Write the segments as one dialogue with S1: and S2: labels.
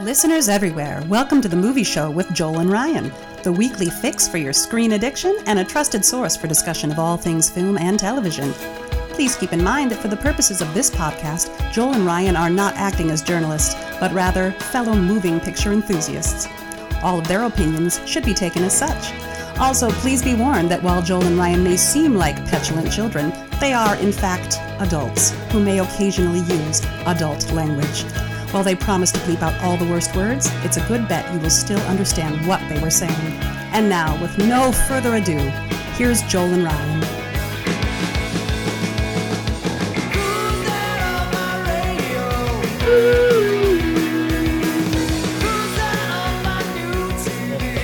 S1: Listeners everywhere, welcome to the movie show with Joel and Ryan, the weekly fix for your screen addiction and a trusted source for discussion of all things film and television. Please keep in mind that for the purposes of this podcast, Joel and Ryan are not acting as journalists, but rather fellow moving picture enthusiasts. All of their opinions should be taken as such. Also, please be warned that while Joel and Ryan may seem like petulant children, they are, in fact, adults who may occasionally use adult language. While they promise to bleep out all the worst words, it's a good bet you will still understand what they were saying. And now, with no further ado, here's Joel and Ryan.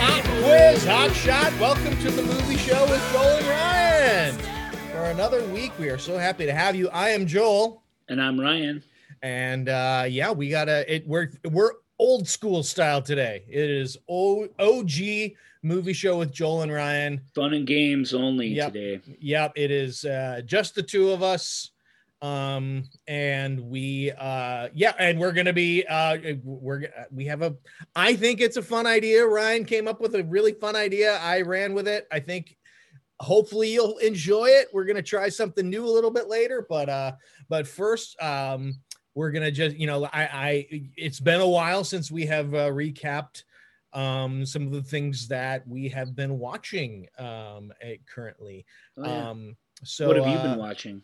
S2: Hot whiz, hot shot. Welcome to the movie show with Joel and Ryan. For another week, we are so happy to have you. I am Joel,
S3: And I'm Ryan.
S2: And uh, yeah, we got a it. We're we're old school style today. It is o, OG movie show with Joel and Ryan.
S3: Fun and games only
S2: Yep.
S3: today.
S2: Yep, it is uh, just the two of us. Um, and we, uh, yeah, and we're gonna be, uh, we're we have a, I think it's a fun idea. Ryan came up with a really fun idea. I ran with it. I think hopefully you'll enjoy it. We're gonna try something new a little bit later, but uh, but first, um, we're gonna just, you know, I, I, it's been a while since we have uh, recapped um some of the things that we have been watching um eh, currently
S3: Oh, yeah.
S2: um so
S3: what have you
S2: uh,
S3: been watching?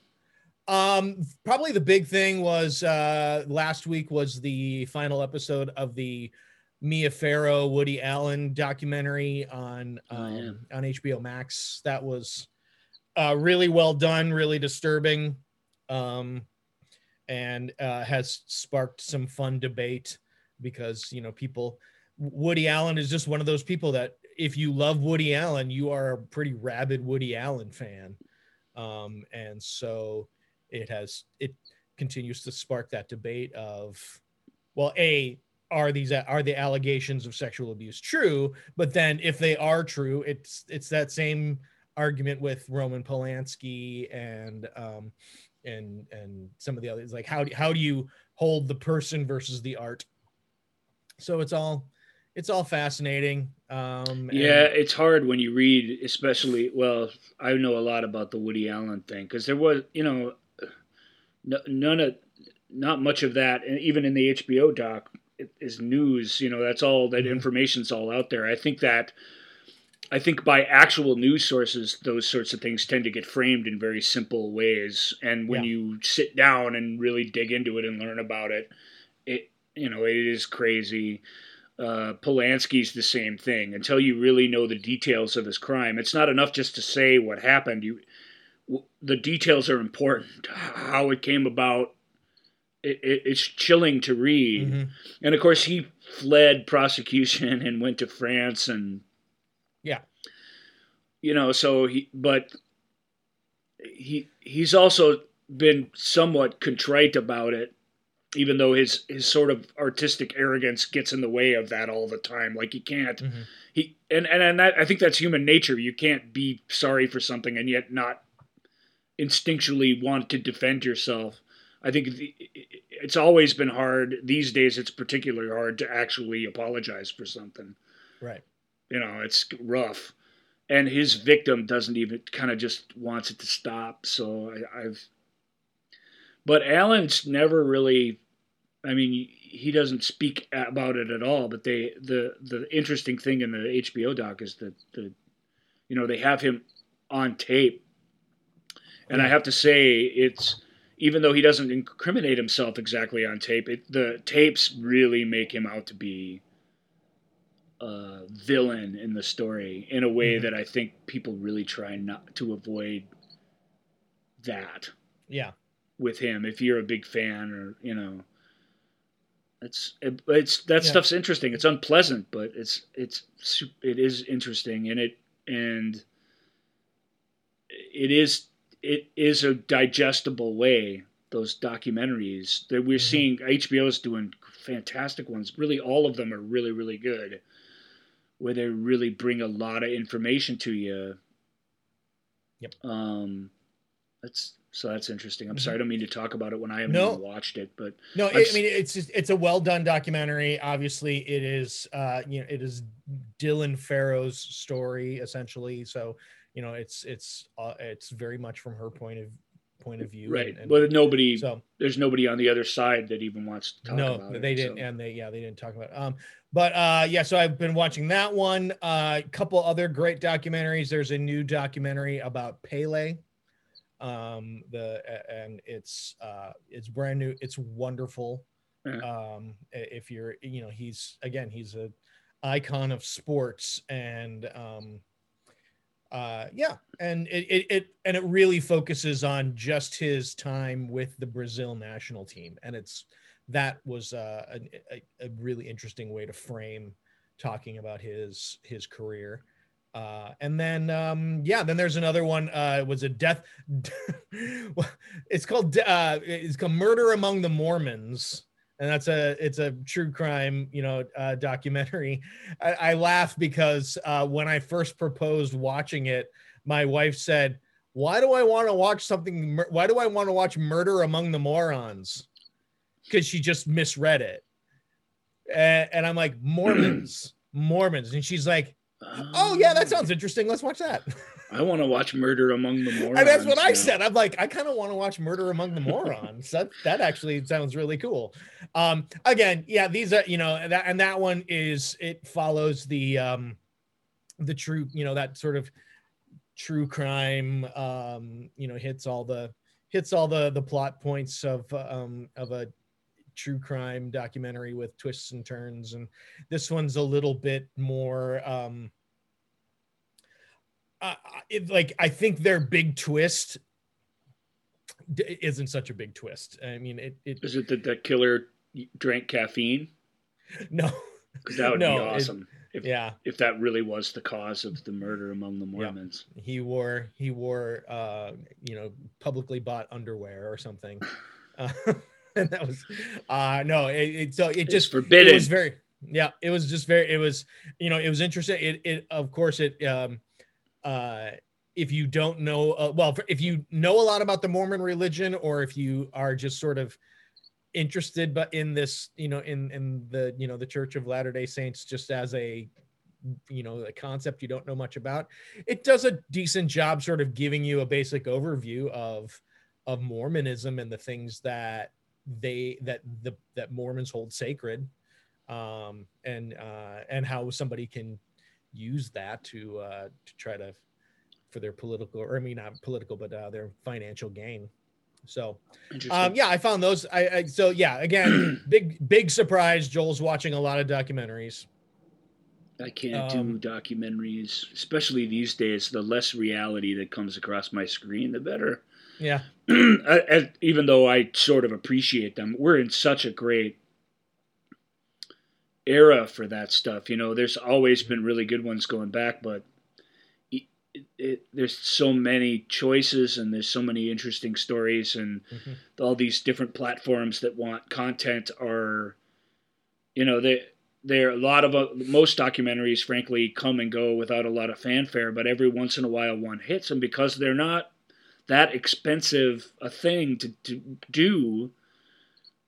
S2: um probably the big thing was uh last week was the final episode of the Mia Farrow Woody Allen documentary on
S3: Oh,
S2: um,
S3: yeah.
S2: on HBO Max that was uh really well done really disturbing um and uh has sparked some fun debate because you know people Woody Allen is just one of those people that if you love Woody Allen you are a pretty rabid Woody Allen fan. Um and so it has it continues to spark that debate of well a are these are the allegations of sexual abuse true? But then if they are true it's it's that same argument with roman polanski and um and and some of the others like how do, how do you hold the person versus the art so it's all it's all fascinating um and-
S3: Yeah, it's hard when you read, especially. Well, I know a lot about the Woody Allen thing because there was, you know, no, none of, not much of that, and even in the HBO doc, is news. You know, that's all that
S2: Mhm.
S3: information's all out there. I think that, I think by actual news sources, those sorts of things tend to get framed in very simple ways, and when
S2: Yeah.
S3: you sit down and really dig into it and learn about it, it, you know, it is crazy uh, Polanski's the same thing. Until you really know the details of his crime, it's not enough just to say what happened. You, w- the details are important. How it came about, it, it, it's chilling to read.
S2: Mhm.
S3: And of course, he fled prosecution and went to France, and
S2: Yeah.
S3: you know, so he, but he he's also been somewhat contrite about it even though his his sort of artistic arrogance gets in the way of that all the time. Like he can't
S2: Mhm.
S3: he and and, and that, i think that's human nature. You can't be sorry for something and yet not instinctually want to defend yourself. I think the, it's always been hard. These days it's particularly hard to actually apologize for something.
S2: Right
S3: you know it's rough. And his victim doesn't even kind of just wants it to stop so I, i've but alan's never really i mean he doesn't speak about it at all but they the the interesting thing in the hbo doc is that the you know they have him on tape. And i have to say it's even though he doesn't incriminate himself exactly on tape it, the tapes really make him out to be uh, villain in the story in a way
S2: Mhm.
S3: that I think people really try not to avoid that
S2: yeah
S3: with him. If you're a big fan, or you know, it's it, it's that
S2: Yeah.
S3: stuff's interesting. It's unpleasant, but it's it's it is interesting, and it and it is it is a digestible way. Those documentaries that we're
S2: Mhm.
S3: seeing, HBO's doing fantastic ones. Really, all of them are really really good where they really bring a lot of information to you.
S2: Yep.
S3: Um, that's So that's interesting. I'm
S2: Mhm.
S3: sorry, I don't mean to talk about it when I haven't
S2: No.
S3: even watched it, but
S2: No, it, I mean it's just, it's a well done documentary. Obviously, it is uh you know it is Dylan Farrow's story essentially. So you know it's it's uh, it's very much from her point of point of view.
S3: right.
S2: and- and
S3: but nobody,
S2: so
S3: there's nobody on the other side that even wants to talk
S2: no,
S3: about it.
S2: No, they didn't,
S3: so.
S2: and they yeah they didn't talk about. It. Um, but uh yeah, so I've been watching that one. A uh, couple other great documentaries. There's a new documentary about Pele. Um, the and it's uh it's brand new. It's wonderful.
S3: Yeah.
S2: Um, if you're you know he's again he's a icon of sports and um uh yeah and it, it it and it really focuses on just his time with the brazil national team and it's that was uh, a, a, really interesting way to frame talking about his his career uh and then um yeah then there's another one uh it was a death it's called uh it's called murder among the mormons and that's a it's a true crime you know uh documentary I, I laugh because uh, when I first proposed watching it, my wife said, "Why do I want to watch something? Why do I want to watch Murder Among the Morons?" Because she just misread it, and, and I'm like, "Mormons, Mormons," and she's like, "Oh yeah, that sounds interesting. Let's watch that."
S3: I want to watch Murder Among the Morons.
S2: and that's what I said. I'm like, I kind of want to watch Murder Among the Morons. that that actually sounds really cool. Um, again, yeah, these are you know and that and that one is it follows the um the true you know that sort of true crime um you know hits all the hits all the the plot points of um of a true crime documentary with twists and turns and this one's a little bit more um uh, it, like I think their big twist d- isn't such a big twist. I mean, it it
S3: Is it that the killer drank caffeine?
S2: no,
S3: Because that would
S2: No,
S3: be
S2: it-
S3: awesome if
S2: yeah,
S3: if that really was the cause of the murder among the Mormons.
S2: he wore he wore uh you know publicly bought underwear or something, uh, that was uh no, it, it so it
S3: It's
S2: just
S3: forbidden.
S2: it was very yeah it was just very it was you know it was interesting it, it of course it um uh if you don't know uh, well if you know a lot about the mormon religion or if you are just sort of interested but in this you know in in the you know the church of latter day saints just as a you know a concept you don't know much about it does a decent job sort of giving you a basic overview of of mormonism and the things that they that the that mormons hold sacred um and uh and how somebody can use that to uh to try to for their political or i mean not political but uh their financial gain so um yeah i found those i, I so yeah again big big surprise joel's watching a lot of documentaries
S3: I can't
S2: um,
S3: do documentaries, especially these days. The less reality that comes across my screen, the better.
S2: Yeah
S3: I, I, even though I sort of appreciate them, we're in such a great era for that stuff. You know, there's always been really good ones going back, but it, it, there's so many choices and there's so many interesting stories and
S2: Mhm.
S3: all these different platforms that want content are, you know, they. There a lot of uh, most documentaries, frankly, come and go without a lot of fanfare. But every once in a while, one hits, and because they're not that expensive a thing to, to do,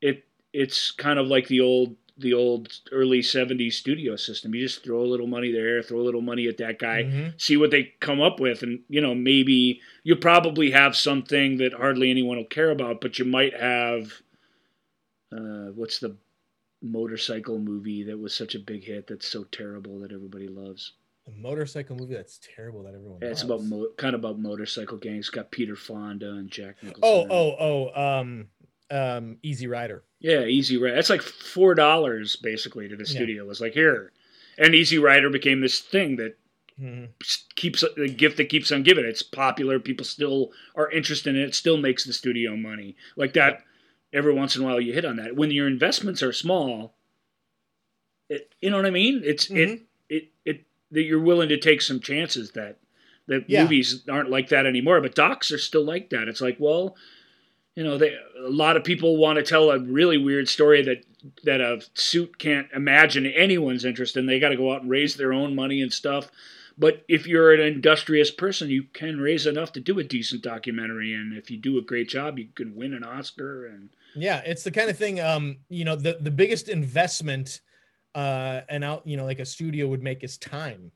S3: it it's kind of like the old the old early 70s studio system. You just throw a little money there, throw a little money at that guy,
S2: Mhm.
S3: see what they come up with and you know, maybe you probably have something that hardly anyone will care about, but you might have uh what's the motorcycle movie that was such a big hit that's so terrible that everybody loves.
S2: A motorcycle movie that's terrible that everyone
S3: Yeah, it's about mo- kind of about motorcycle gangs. Got Peter Fonda and Jack Nicholson.
S2: oh oh oh um um easy rider
S3: Yeah, Easy Rider. That's like four dollars basically to the
S2: Yeah.
S3: studio. It was like here, and Easy Rider became this thing that
S2: Mhm.
S3: keeps the gift that keeps on giving. It's popular. People still are interested in it. It still makes the studio money. Like that. Every once in a while, you hit on that. When your investments are small, it, you know what I mean. It's
S2: Mhm.
S3: it it it that you're willing to take some chances that that
S2: Yeah.
S3: movies aren't like that anymore. But docs are still like that. It's like well you know, they, a lot of people want to tell a really weird story that that a suit can't imagine anyone's interest in. They got to go out and raise their own money and stuff. but if you're an industrious person, you can raise enough to do a decent documentary, and if you do a great job, you can win an Oscar. And
S2: yeah, it's the kind of thing. Um, you know, the the biggest investment, uh, and out, you know, like a studio would make is time.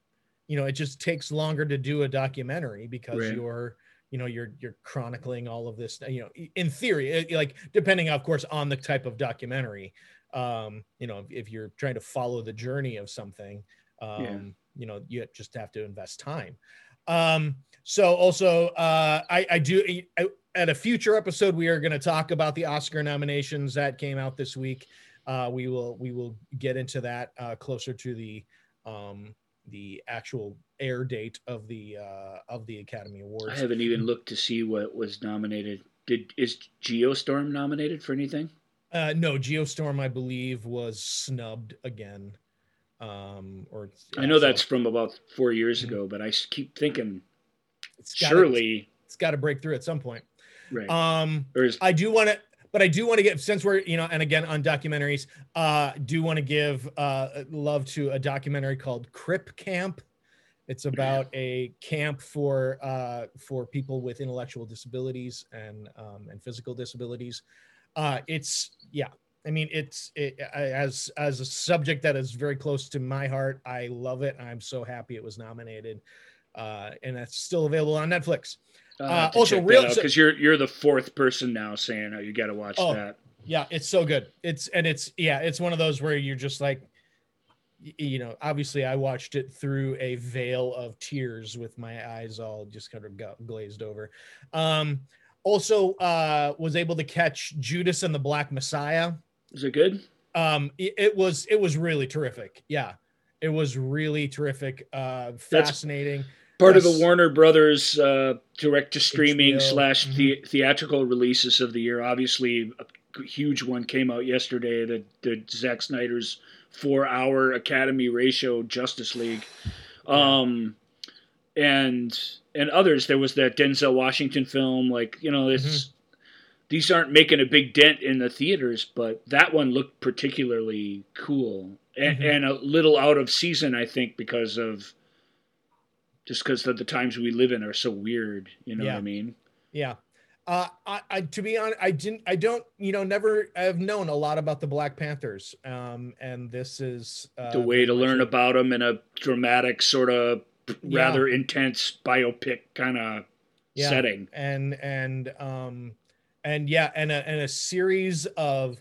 S2: You know, it just takes longer to do a documentary because
S3: Right.
S2: you're you know you're you're chronicling all of this you know in theory like depending of course on the type of documentary um you know if, if you're trying to follow the journey of something um
S3: Yeah.
S2: you know you just have to invest time um so also uh i i do I, at a future episode we are going to talk about the oscar nominations that came out this week uh we will we will get into that uh closer to the um the actual air date of the uh of the academy Awards.
S3: I haven't even looked to see what was nominated. Did is Geostorm nominated for anything?
S2: Uh, no, Geostorm, I believe, was snubbed again. Um, or
S3: I know
S2: so
S3: that's from about four years
S2: Mhm.
S3: ago, but I keep thinking
S2: it's gotta,
S3: surely
S2: it's got to break through at some point.
S3: right.
S2: Um,
S3: is
S2: I do want to, but I do want to get since we're you know, and again on documentaries, uh, do want to give uh love to a documentary called Crip Camp. It's about a camp for uh for people with intellectual disabilities and um and physical disabilities. Uh, it's yeah. I mean, it's it, as as a subject that is very close to my heart. I love it. I'm so happy it was nominated, uh, and it's still available on Netflix. Uh, also real- so-
S3: because you're you're the fourth person now saying oh, you got to watch
S2: Oh,
S3: that.
S2: Yeah, it's so good. It's and it's yeah, it's one of those where you're just like you know, obviously I watched it through a veil of tears with my eyes all just kind of go- glazed over. Um also uh was able to catch Judas and the Black Messiah.
S3: Is it good?
S2: Um it, it was it was really terrific. Yeah. It was really terrific. Uh fascinating.
S3: Part of the Warner Brothers uh, direct to streaming slash
S2: mhm.
S3: the- theatrical releases of the year. Obviously, a huge one came out yesterday. The the Zack Snyder's four hour Academy ratio Justice League, um, and and others. There was that Denzel Washington film. Like you know, it's
S2: Mm-hmm.
S3: these aren't making a big dent in the theaters, but that one looked particularly cool and,
S2: Mhm.
S3: and a little out of season, I think, because of just because the times we live in are so weird. You know
S2: Yeah.
S3: what I mean?
S2: Yeah. Uh, I, I, to be honest, I didn't, I don't, you know, never have known a lot about the Black Panthers. Um, and this is uh,
S3: the way to learn about them in a dramatic, sort of
S2: Yeah.
S3: rather intense biopic kind of
S2: Yeah.
S3: setting.
S2: and and um and yeah and a, and a series of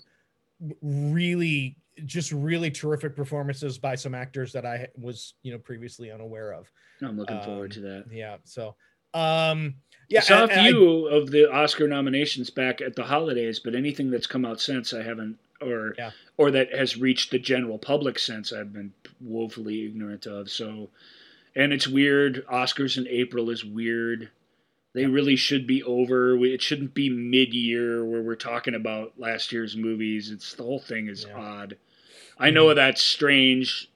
S2: really just really terrific performances by some actors that I was you know previously unaware of.
S3: I'm looking forward
S2: Um,
S3: to that.
S2: Yeah. So um yeah.
S3: I saw
S2: and-
S3: a
S2: and I-
S3: few of the Oscar nominations back at the holidays, but anything that's come out since I haven't, or
S2: Yeah.
S3: or that has reached the general public since I've been woefully ignorant of. So, and it's weird. Oscars in April is weird. They really should be over. It shouldn't be mid-year where we're talking about last year's movies. It's the whole thing is
S2: Yeah.
S3: odd. I know that's strange,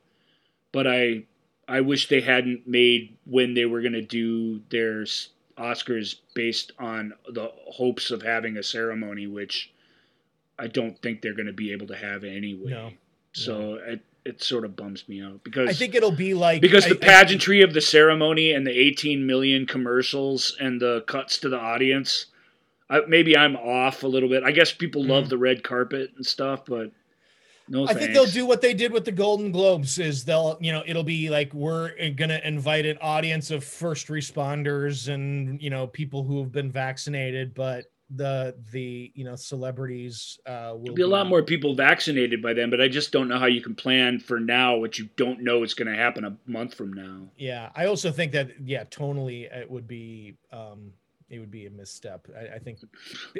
S3: but I I wish they hadn't made when they were going to do their Oscars based on the hopes of having a ceremony, which I don't think they're going to be able to have anyway.
S2: No,
S3: So it it sort of bums me out because
S2: I think it'll be like
S3: because the
S2: I- I-
S3: pageantry of the ceremony and the 18 million commercials and the cuts to the audience. I, maybe I'm off a little bit. I guess people love
S2: Mhm.
S3: the red carpet and stuff, but no,
S2: I think they'll do what they did with the Golden Globes. Is they'll, you know, it'll be like we're gonna invite an audience of first responders and you know people who have been vaccinated, but the the you know celebrities uh, will
S3: There'll be a lot more people vaccinated by then, but I just don't know how you can plan for now what you don't know is going to happen a month from now.
S2: Yeah, I also think that yeah, tonally it would be um it would be a misstep. I, I think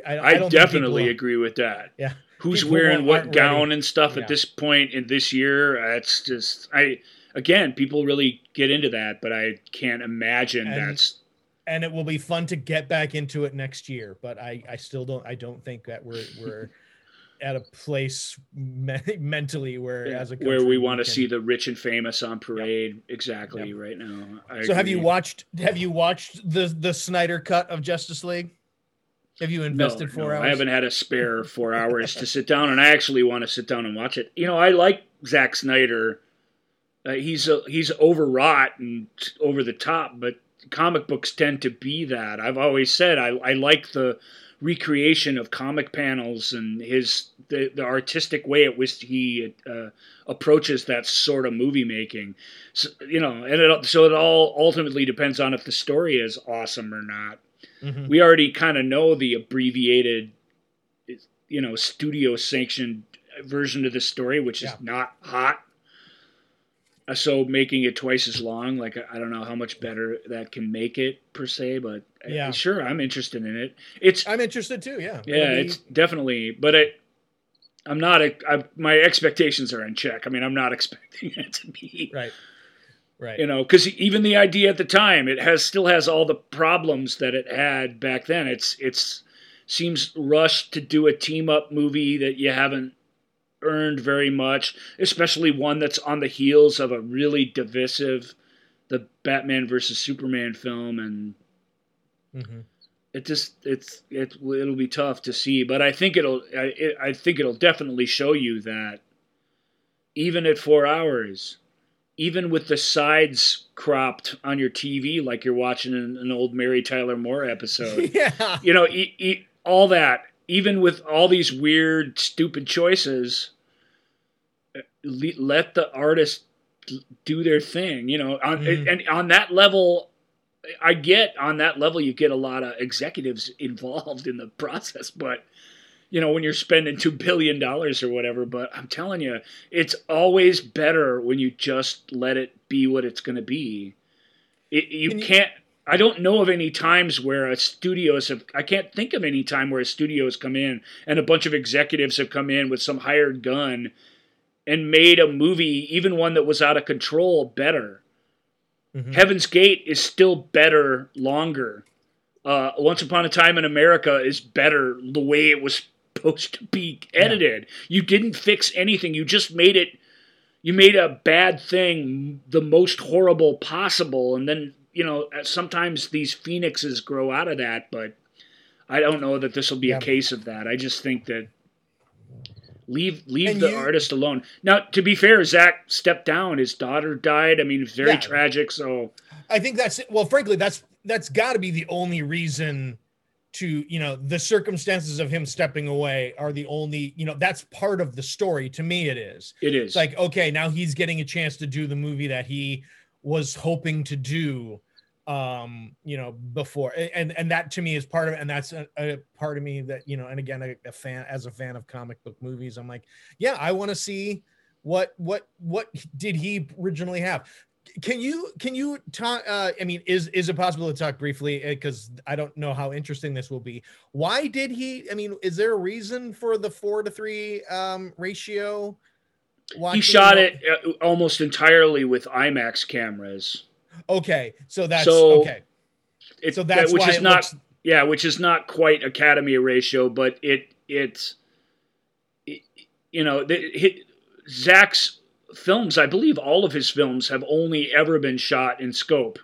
S2: I,
S3: I,
S2: think
S3: definitely
S2: people-
S3: agree with that.
S2: Yeah,
S3: Who's
S2: People
S3: wearing what
S2: ready.
S3: gown and stuff
S2: Yeah.
S3: at this point in this year? It's just I again, people really get into that, but I can't imagine
S2: And-
S3: that's
S2: and it will be fun to get back into it next year. But I I still don't I don't think that we're we're at a place me- mentally where as a
S3: where we want to
S2: can-
S3: see the rich and famous on parade exactly
S2: Yep.
S3: right now. I
S2: So have you watched have you watched the the Snyder cut of Justice League? Have you invested
S3: no,
S2: four
S3: no,
S2: hours?
S3: I haven't had a spare four hours to sit down, and I actually want to sit down and watch it. You know, I like Zack Snyder uh, he's a, he's overwrought and over the top, but comic books tend to be that. I've always said I, I like the recreation of comic panels and his the, the artistic way at which he uh, approaches that sort of movie making. So, you know, and it, so it all ultimately depends on if the story is awesome or not. Mm-hmm. We already kind of know the abbreviated, you know, studio sanctioned version of the story, which is not hot so making it twice as long, like I don't know how much better that can make it per se, but uh, yeah, sure, I'm interested in it. It's
S2: I'm interested too. Yeah,
S3: yeah, be... it's definitely, but it. I'm not. A, I, my expectations are in check. I mean, I'm not expecting it to be
S2: right, right.
S3: You know, because even the idea at the time, it has still has all the problems that it had back then. It's it's seems rushed to do a team up movie that you haven't earned very much, especially one that's on the heels of a really divisive, the Batman versus Superman film, and mm-hmm. it just it's it it'll be tough to see. But I think it'll I, I think it'll definitely show you that even at four hours, even with the sides cropped on your TV like you're watching an, an old Mary Tyler Moore episode,
S2: yeah,
S3: you know, e- e- all that even with all these weird, stupid choices, let the artist do their thing. You know, on, mm-hmm. and on that level, I get on that level you get a lot of executives involved in the process, but you know when you're spending two billion dollars or whatever. But I'm telling you, it's always better when you just let it be what it's going to be. It, you, you can't I don't know of any times where a studios have. I can't think of any time where a studio has come in and a bunch of executives have come in with some hired gun and made a movie, even one that was out of control, better. Mm-hmm. Heaven's Gate is still better longer. Uh, Once Upon a Time in America is better the way it was supposed to be edited. Yeah. You didn't fix anything. You just made it. You made a bad thing the most horrible possible, and then you know, uh, sometimes these phoenixes grow out of that, but I don't know that this will be yeah. a case of that. I just think that leave leave and the you, artist alone. Now, to be fair, Zach stepped down. His daughter died. I mean, it's very yeah. tragic. So
S2: I think that's well, frankly, that's that's got to be the only reason to you know the circumstances of him stepping away are the only you know that's part of the story to me it is
S3: it is
S2: it's like okay now he's getting a chance to do the movie that he was hoping to do um you know before. And and that to me is part of and that's a, a part of me that you know and again a, a, fan as a fan of comic book movies i'm like yeah i want to see what what what did he originally have. Can you can you talk uh i mean is is it possible to talk briefly? Because uh, i don't know how interesting this will be. Why did he i mean is there a reason for the four to three um ratio
S3: he shot it uh, almost entirely with IMAX cameras.
S2: Okay, so that's so okay.
S3: It, so that's that, which is not looks... yeah, which is not quite Academy ratio, but it it's it, you know the, Zack's films. I believe all of his films have only ever been shot in scope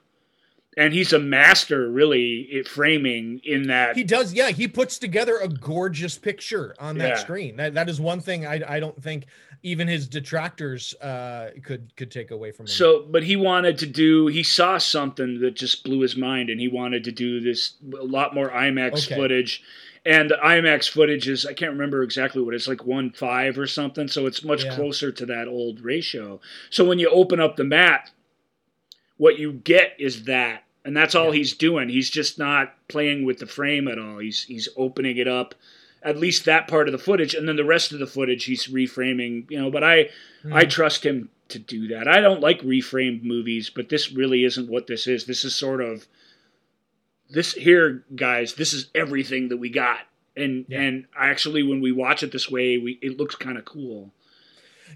S3: and he's a master really at framing in that
S2: he does yeah he puts together a gorgeous picture on that yeah. screen that, that is one thing I, I don't think even his detractors uh, could could take away from him
S3: so but he wanted to do he saw something that just blew his mind and he wanted to do this a lot more imax okay. footage and the IMAX footage is I can't remember exactly what it's like one five or something, so it's much yeah. closer to that old ratio. So when you open up the mat, what you get is that and that's all yeah. he's doing. He's just not playing with the frame at all. He's he's opening it up, at least that part of the footage, and then the rest of the footage he's reframing. You know, but I mm. I trust him to do that. I don't like reframed movies, but this really isn't what this is. This is sort of this here, guys. This is everything that we got, and yeah. and actually, when we watch it this way, we it looks kind of cool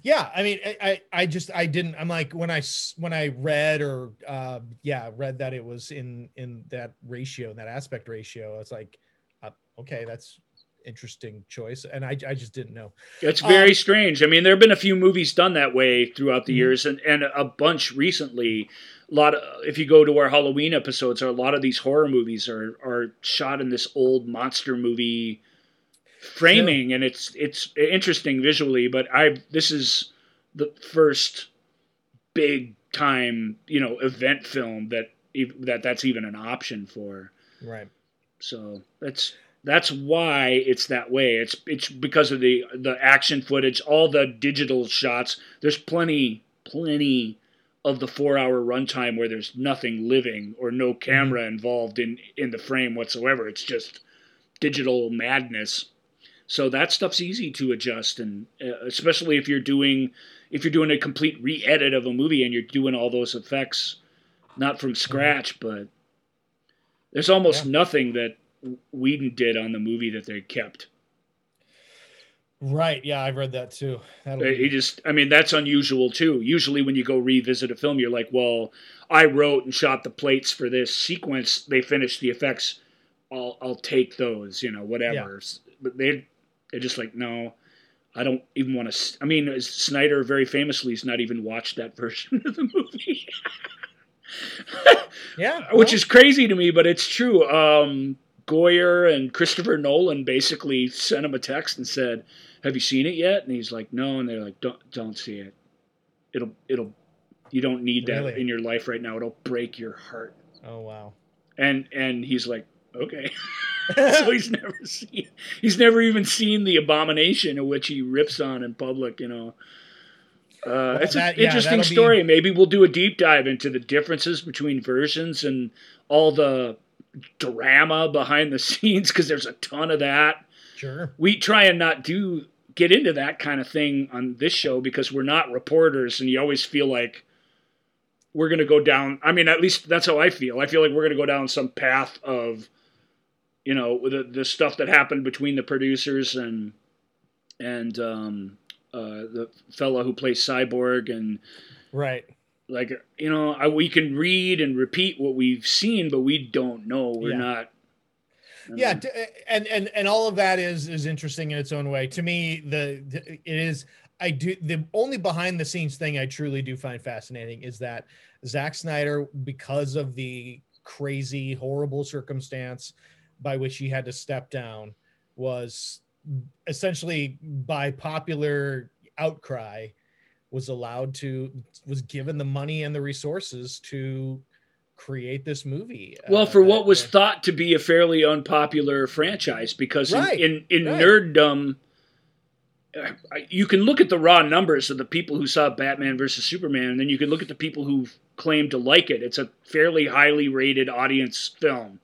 S2: yeah i mean i i just i didn't i'm like when i when i read or uh yeah read that it was in in that ratio that aspect ratio it's like uh, okay that's interesting choice and i, I just didn't know
S3: it's very um, strange i mean there have been a few movies done that way throughout the mm-hmm. years and and a bunch recently a lot of if you go to our halloween episodes a lot of these horror movies are are shot in this old monster movie framing yeah. and it's it's interesting visually but i this is the first big time, you know, event film that that that's even an option for.
S2: Right.
S3: So that's that's why it's that way. It's it's because of the the action footage, all the digital shots. There's plenty plenty of the four hour runtime where there's nothing living or no camera involved in in the frame whatsoever. It's just digital madness. So that stuff's easy to adjust, and uh, especially if you're doing if you're doing a complete re-edit of a movie and you're doing all those effects not from scratch, but there's almost
S2: Yeah.
S3: nothing that Whedon did on the movie that they kept.
S2: Right. Yeah, I've read that too. That'll
S3: Uh,
S2: be-
S3: He just, I mean, that's unusual too. Usually, when you go revisit a film, you're like, well, I wrote and shot the plates for this sequence. They finished the effects. I'll, I'll take those, you know, whatever. But they, they're just like, no, I don't even want to. I mean, Snyder very famously has not even watched that version of the movie,
S2: yeah.
S3: which is crazy to me, but it's true. Um, Goyer and Christopher Nolan basically sent him a text and said, "Have you seen it yet?" And he's like, "No." And they're like, "Don't, don't see it. It'll, it'll. You don't need that
S2: Really?
S3: in your life right now. It'll break your heart."
S2: Oh wow.
S3: And and he's like, "Okay." so he's never seen. He's never even seen the abomination of which he rips on in public. You know. Uh, it's
S2: that-
S3: an
S2: yeah,
S3: interesting
S2: that'll be-
S3: story. Maybe we'll do a deep dive into the differences between versions and all the drama behind the scenes because there's a ton of that.
S2: Sure.
S3: We try and not do get into that kind of thing on this show because we're not reporters and you always feel like we're going to go down I mean at least that's how I feel. I feel like we're going to go down some path of you know the the stuff that happened between the producers and and um uh the fella who plays Cyborg and
S2: Right.
S3: Like you know I, we can read and repeat what we've seen but we don't know. We're
S2: Yeah.
S3: not
S2: yeah t- eh, and and and all of that is is interesting in its own way. To me the, the- it is i do the only behind the scenes thing i truly do find fascinating is that Zack snyder because of the crazy horrible circumstance by which he had to step down was essentially by popular outcry was allowed to was given the money and the resources to create this movie
S3: Well,
S2: uh,
S3: for what was thought to be a fairly unpopular franchise, because
S2: Right,
S3: in in, in
S2: right.
S3: nerddom, uh, you can look at the raw numbers of the people who saw Batman versus Superman, and then you can look at the people who claim to like it. It's a fairly highly rated audience film.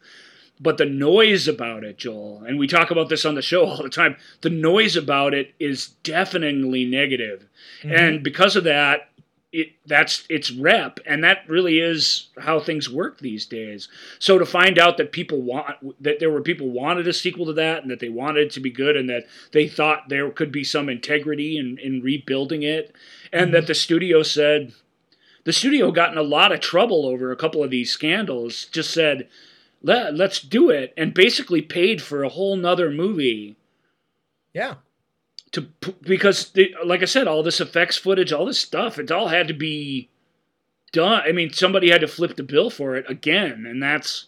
S3: But the noise about it, Joel, and we talk about this on the show all the time, the noise about it is deafeningly negative.
S2: Mhm.
S3: and because of that it that's its rep and that really is how things work these days. So to find out that people want that there were people wanted a sequel to that and that they wanted it to be good and that they thought there could be some integrity in, in rebuilding it and that the studio said the studio got in a lot of trouble over a couple of these scandals just said Let, let's do it and basically paid for a whole nother movie
S2: yeah
S3: to because they, like I said, all this effects footage, all this stuff, it all had to be done. I mean, somebody had to flip the bill for it again, and that's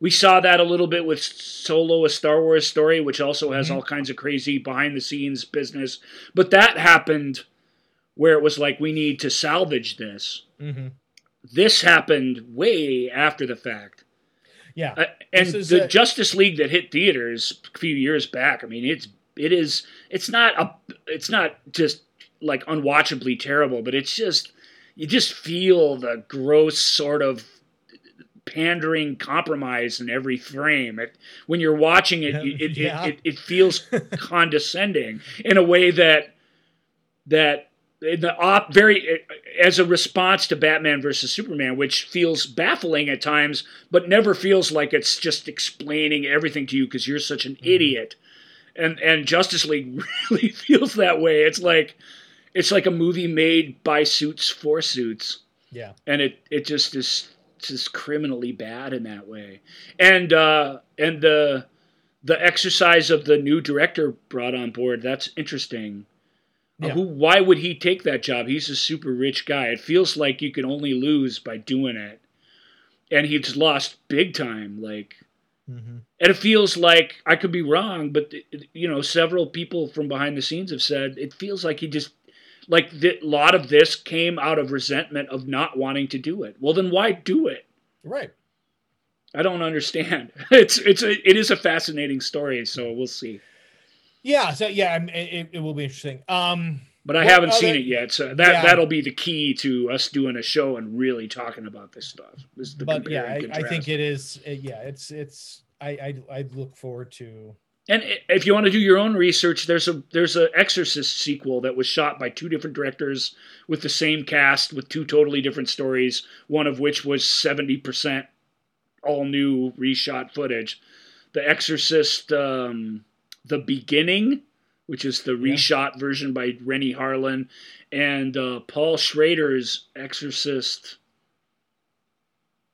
S3: we saw that a little bit with Solo, a Star Wars story, which also has
S2: Mhm.
S3: all kinds of crazy behind the scenes business. But that happened where it was like we need to salvage this.
S2: hmm
S3: This happened way after the fact.
S2: Yeah
S3: Uh, and the
S2: a-
S3: Justice League that hit theaters a few years back, I mean, it's it is it's not a it's not just like unwatchably terrible, but it's just you just feel the gross sort of pandering compromise in every frame. It, when you're watching it, it, it,
S2: Yeah.
S3: it, it feels condescending in a way that that in the op very as a response to Batman versus Superman, which feels baffling at times, but never feels like it's just explaining everything to you because you're such an idiot. And and Justice League really feels that way. It's like it's like a movie made by suits for suits.
S2: Yeah.
S3: And it it just is just criminally bad in that way. And uh and the the exercise of the new director brought on board that's interesting
S2: Yeah.
S3: who why would he take that job he's a super rich guy it feels like you can only lose by doing it and he's lost big time like
S2: hmm
S3: and it feels like I could be wrong, but you know, several people from behind the scenes have said it feels like he just like a lot of this came out of resentment of not wanting to do it. Well, then why do it?
S2: Right.
S3: I don't understand. It's it's a, it is a fascinating story, so we'll see.
S2: Yeah. So yeah, it, it will be interesting. Um.
S3: But I haven't seen it yet, so that
S2: Yeah.
S3: that'll be the key to us doing a show and really talking about this stuff. This the
S2: but yeah, I, I think it is. uh, Yeah, it's it's. I I I look forward to.
S3: And if you want to do your own research, there's a there's a Exorcist sequel that was shot by two different directors with the same cast with two totally different stories. One of which was seventy percent all new reshot footage. The Exorcist, um, the beginning, which is the
S2: Yeah.
S3: reshot version by Renny Harlin, and uh, Paul Schrader's Exorcist.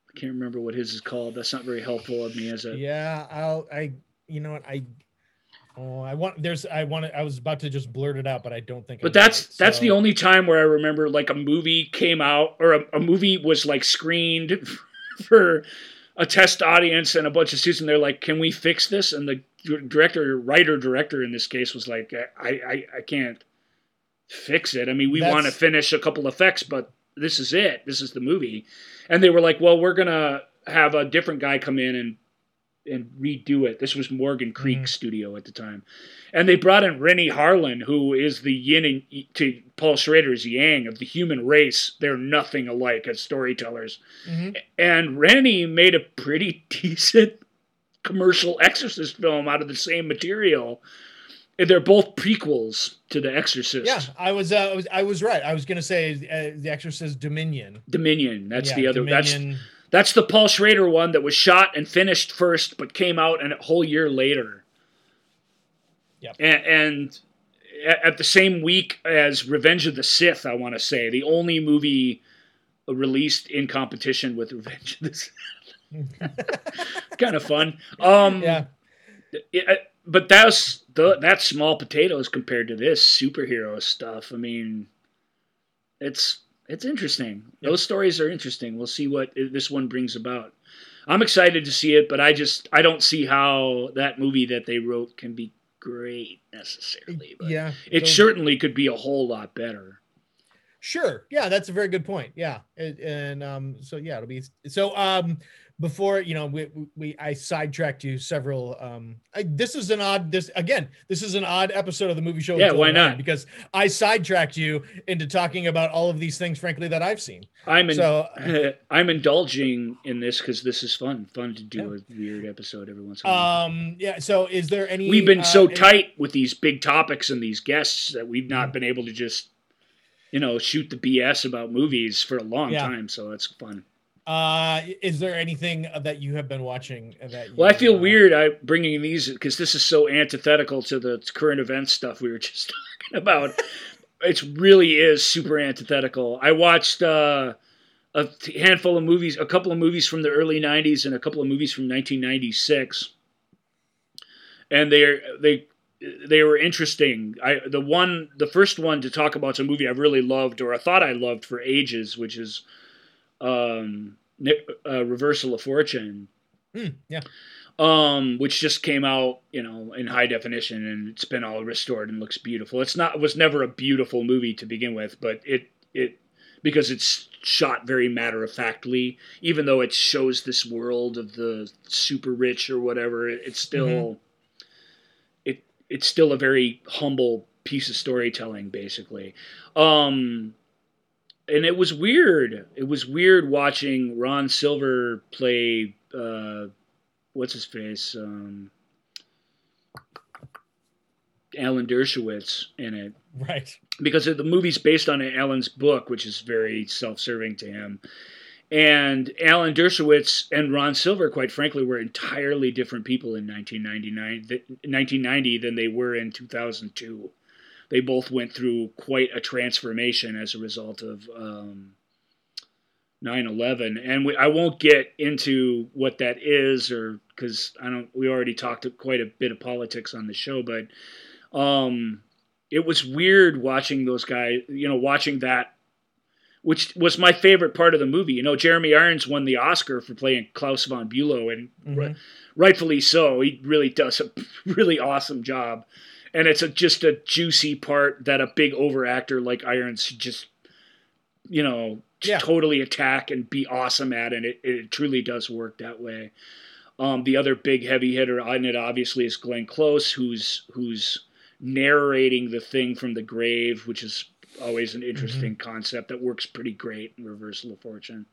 S3: I can't remember what his is called. That's not very helpful of me as a
S2: Yeah, I'll. I. You know what I. Oh, I want. There's. I want. I was about to just blurt it out, but I don't think.
S3: But that's
S2: it,
S3: that's the only time where I remember like a movie came out or a, a movie was like screened for a test audience and a bunch of students and they're like, "Can we fix this?" And the director, writer, director in this case was like, "I I, I can't fix it. I mean, we
S2: That's-
S3: want to finish a couple effects, but this is it. This is the movie." And they were like, "Well, we're gonna have a different guy come in and." And redo it. This was Morgan Creek
S2: Mhm.
S3: Studio at the time, and they brought in Renny Harlin, who is the yin and to Paul Schrader's yang of the human race. They're nothing alike as storytellers.
S2: Mhm.
S3: And Renny made a pretty decent commercial Exorcist film out of the same material. And They're both prequels to The Exorcist.
S2: Yeah, I was. Uh, I was. I was right. I was gonna say uh, the Exorcist Dominion.
S3: Dominion. That's
S2: Yeah,
S3: the other. That's
S2: Dominion.
S3: that's the Paul Schrader one that was shot and finished first, but came out and a whole year later.
S2: Yep.
S3: And, and at the same week as Revenge of the Sith, I want to say the only movie released in competition with Revenge of the Sith. kind of fun. Um,
S2: yeah.
S3: it- but that's the that's small potatoes compared to this superhero stuff. I mean, it's it's interesting.
S2: Yep.
S3: Those stories are interesting. We'll see what this one brings about. I'm excited to see it, but I just I don't see how that movie that they wrote can be great necessarily. But
S2: Yeah.
S3: it certainly could be a whole lot better.
S2: Sure. Yeah, that's a very good point. Yeah, and, and um, so yeah, it'll be so. Um, before you know, we we I sidetracked you several. Um, I, this is an odd. This again, this is an odd episode of the movie show.
S3: Yeah, why not?
S2: Because I sidetracked you into talking about all of these things, frankly, that I've seen.
S3: I'm in,
S2: So,
S3: I'm indulging in this because this is fun. Fun to do a weird episode every once in a while.
S2: um, yeah. So, is there any?
S3: we've been
S2: uh,
S3: so
S2: any-
S3: tight with these big topics and these guests that we've not
S2: Mhm.
S3: been able to just you know shoot the bs about movies for a long
S2: Yeah.
S3: time so that's fun
S2: Uh, is there anything that you have been watching that? You,
S3: well i feel
S2: uh,
S3: weird i bringing these because this is so antithetical to the current event stuff we were just talking about it really is super antithetical i watched uh a handful of movies a couple of movies from the early 90s and a couple of movies from 1996 and they're they they were interesting. I the one the first one to talk about is a movie I really loved or I thought I loved for ages, which is um uh, Reversal of Fortune,
S2: hmm, yeah.
S3: um, which just came out, you know, in high definition and it's been all restored and looks beautiful. It's not it was never a beautiful movie to begin with, but it it because it's shot very matter of factly, even though it shows this world of the super rich or whatever, it, it's still it it's still a very humble piece of storytelling, basically. Um, and it was weird. It was weird watching Ron Silver play uh, what's his face, um, Alan Dershowitz in it
S2: Right.
S3: because the movie's based on Alan's book, which is very self-serving to him. And Alan Dershowitz and Ron Silver, quite frankly, were entirely different people in 1999, th- 1990 than they were in 2002. They both went through quite a transformation as a result of um, 9/11, and we, I won't get into what that is, or because I don't. We already talked quite a bit of politics on the show, but um, it was weird watching those guys, you know, watching that, which was my favorite part of the movie. You know, Jeremy Irons won the Oscar for playing Klaus von Bülow, and
S2: Mhm.
S3: rightfully so. He really does a really awesome job. And it's a, just a juicy part that a big overactor like Irons should just, you know,
S2: Yeah.
S3: totally attack and be awesome at, and it, it truly does work that way. Um, the other big heavy hitter on it, obviously, is Glenn Close, who's who's narrating the thing from the grave, which is always an interesting concept that works pretty great in Reversal of Fortune.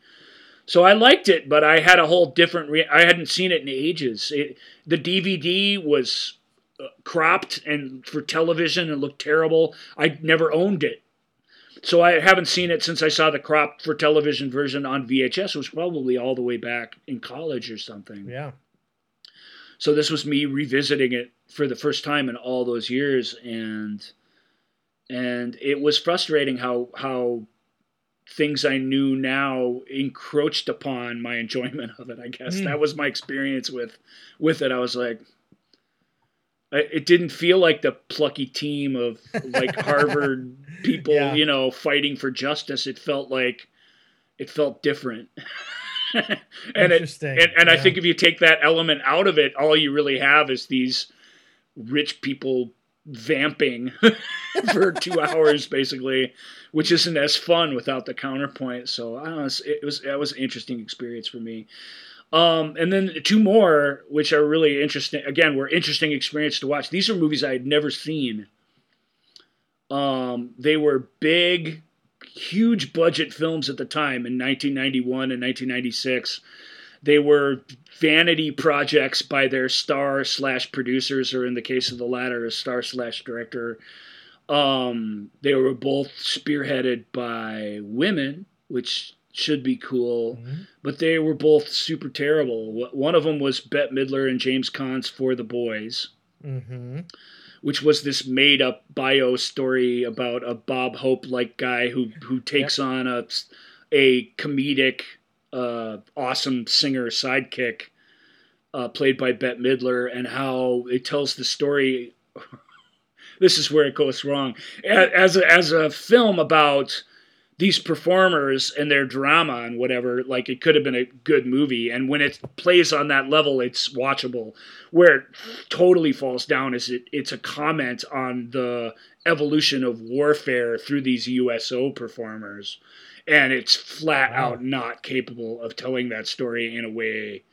S3: So I liked it, but I had a whole different. Re- I hadn't seen it in ages. It, the DVD was cropped and for television and looked terrible. I never owned it, so I haven't seen it since I saw the cropped for television version on VHS. It was probably all the way back in college or something.
S2: Yeah.
S3: So this was me revisiting it for the first time in all those years, and and it was frustrating how how things I knew now encroached upon my enjoyment of it. I guess
S2: Hmm.
S3: that was my experience with with it. I was like. It didn't feel like the plucky team of like Harvard people,
S2: Yeah.
S3: you know, fighting for justice. It felt like it felt different. and it,
S2: Interesting.
S3: and, and I think if you take that element out of it, all you really have is these rich people vamping for two hours, basically, which isn't as fun without the counterpoint. So I don't know. It was that was an interesting experience for me. Um, and then two more, which are really interesting. Again, were interesting experience to watch. These are movies I had never seen. Um, they were big, huge budget films at the time in 1991 and 1996. They were vanity projects by their star slash producers, or in the case of the latter, a star slash director. Um, they were both spearheaded by women, which should be cool,
S2: Mhm.
S3: but they were both super terrible. One of them was Bette Midler and James Caan's For the Boys
S2: Mhm.
S3: which was this made up bio story about a Bob Hope like guy who who takes on a a comedic uh, awesome singer sidekick uh, played by Bette Midler and how it tells the story this is where it goes wrong as a, as a film about these performers and their drama and whatever like it could have been a good movie. And when it plays on that level it's watchable. Where it totally falls down is it it's a comment on the evolution of warfare through these USO performers. And it's flat
S2: Wow.
S3: out not capable of telling that story in a way.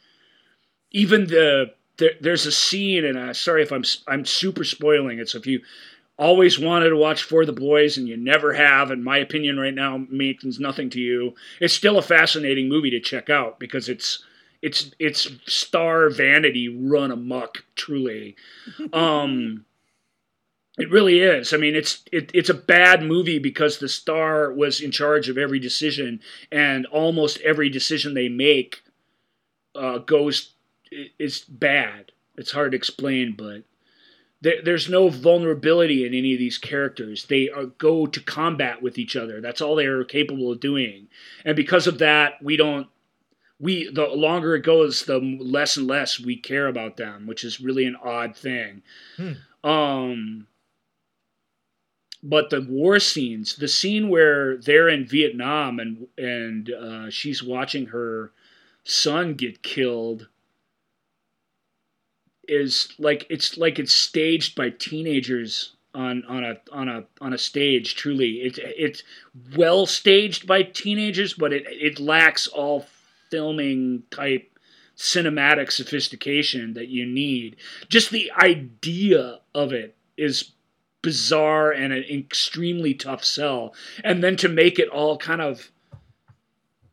S3: Even the there, there's a scene and uh, sorry if I'm I'm super spoiling it so if you always wanted to watch For the Boys and you never have, in my opinion, right now means nothing to you. It's still a fascinating movie to check out because it's it's it's star vanity run amok, truly. Um, it really is. I mean, it's it, it's a bad movie because the star was in charge of every decision, and almost every decision they make uh, goes is bad. It's hard to explain, but there, there's no vulnerability in any of these characters. They are, go to combat with each other. That's all they are capable of doing. And because of that, we don't. We the longer it goes, the less and less we care about them, which is really an odd thing.
S2: Hmm.
S3: Um, but the war scenes, the scene where they're in Vietnam and and uh, she's watching her son get killed is like it's like it's staged by teenagers on on a on a on a stage truly. It's it's well staged by teenagers but it it lacks all filming type cinematic sophistication that you need. Just the idea of it is bizarre and an extremely tough sell. And then to make it all kind of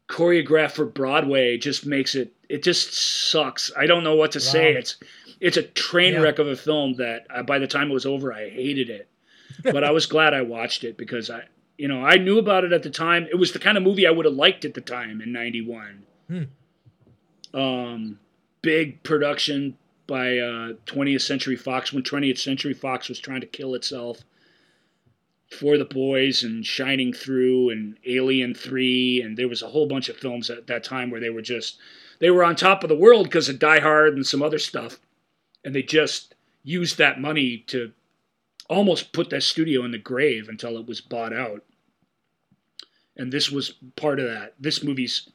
S3: choreographed for broadway just makes it it just sucks. I don't know what to say. It's it's a train
S2: Yeah.
S3: wreck of a film that uh, by the time it was over i hated it. But i was glad i watched it because i you know i knew about it at the time. It was the kind of movie i would have liked at the time in 91
S2: Hmm.
S3: um big production by uh 20th century fox. When 20th century fox was trying to kill itself for the boys and shining through and alien 3 and there was a whole bunch of films at that time where they were just they were on top of the world because of die hard and some other stuff and they just used that money to almost put that studio in the grave until it was bought out and this was part of that this movie's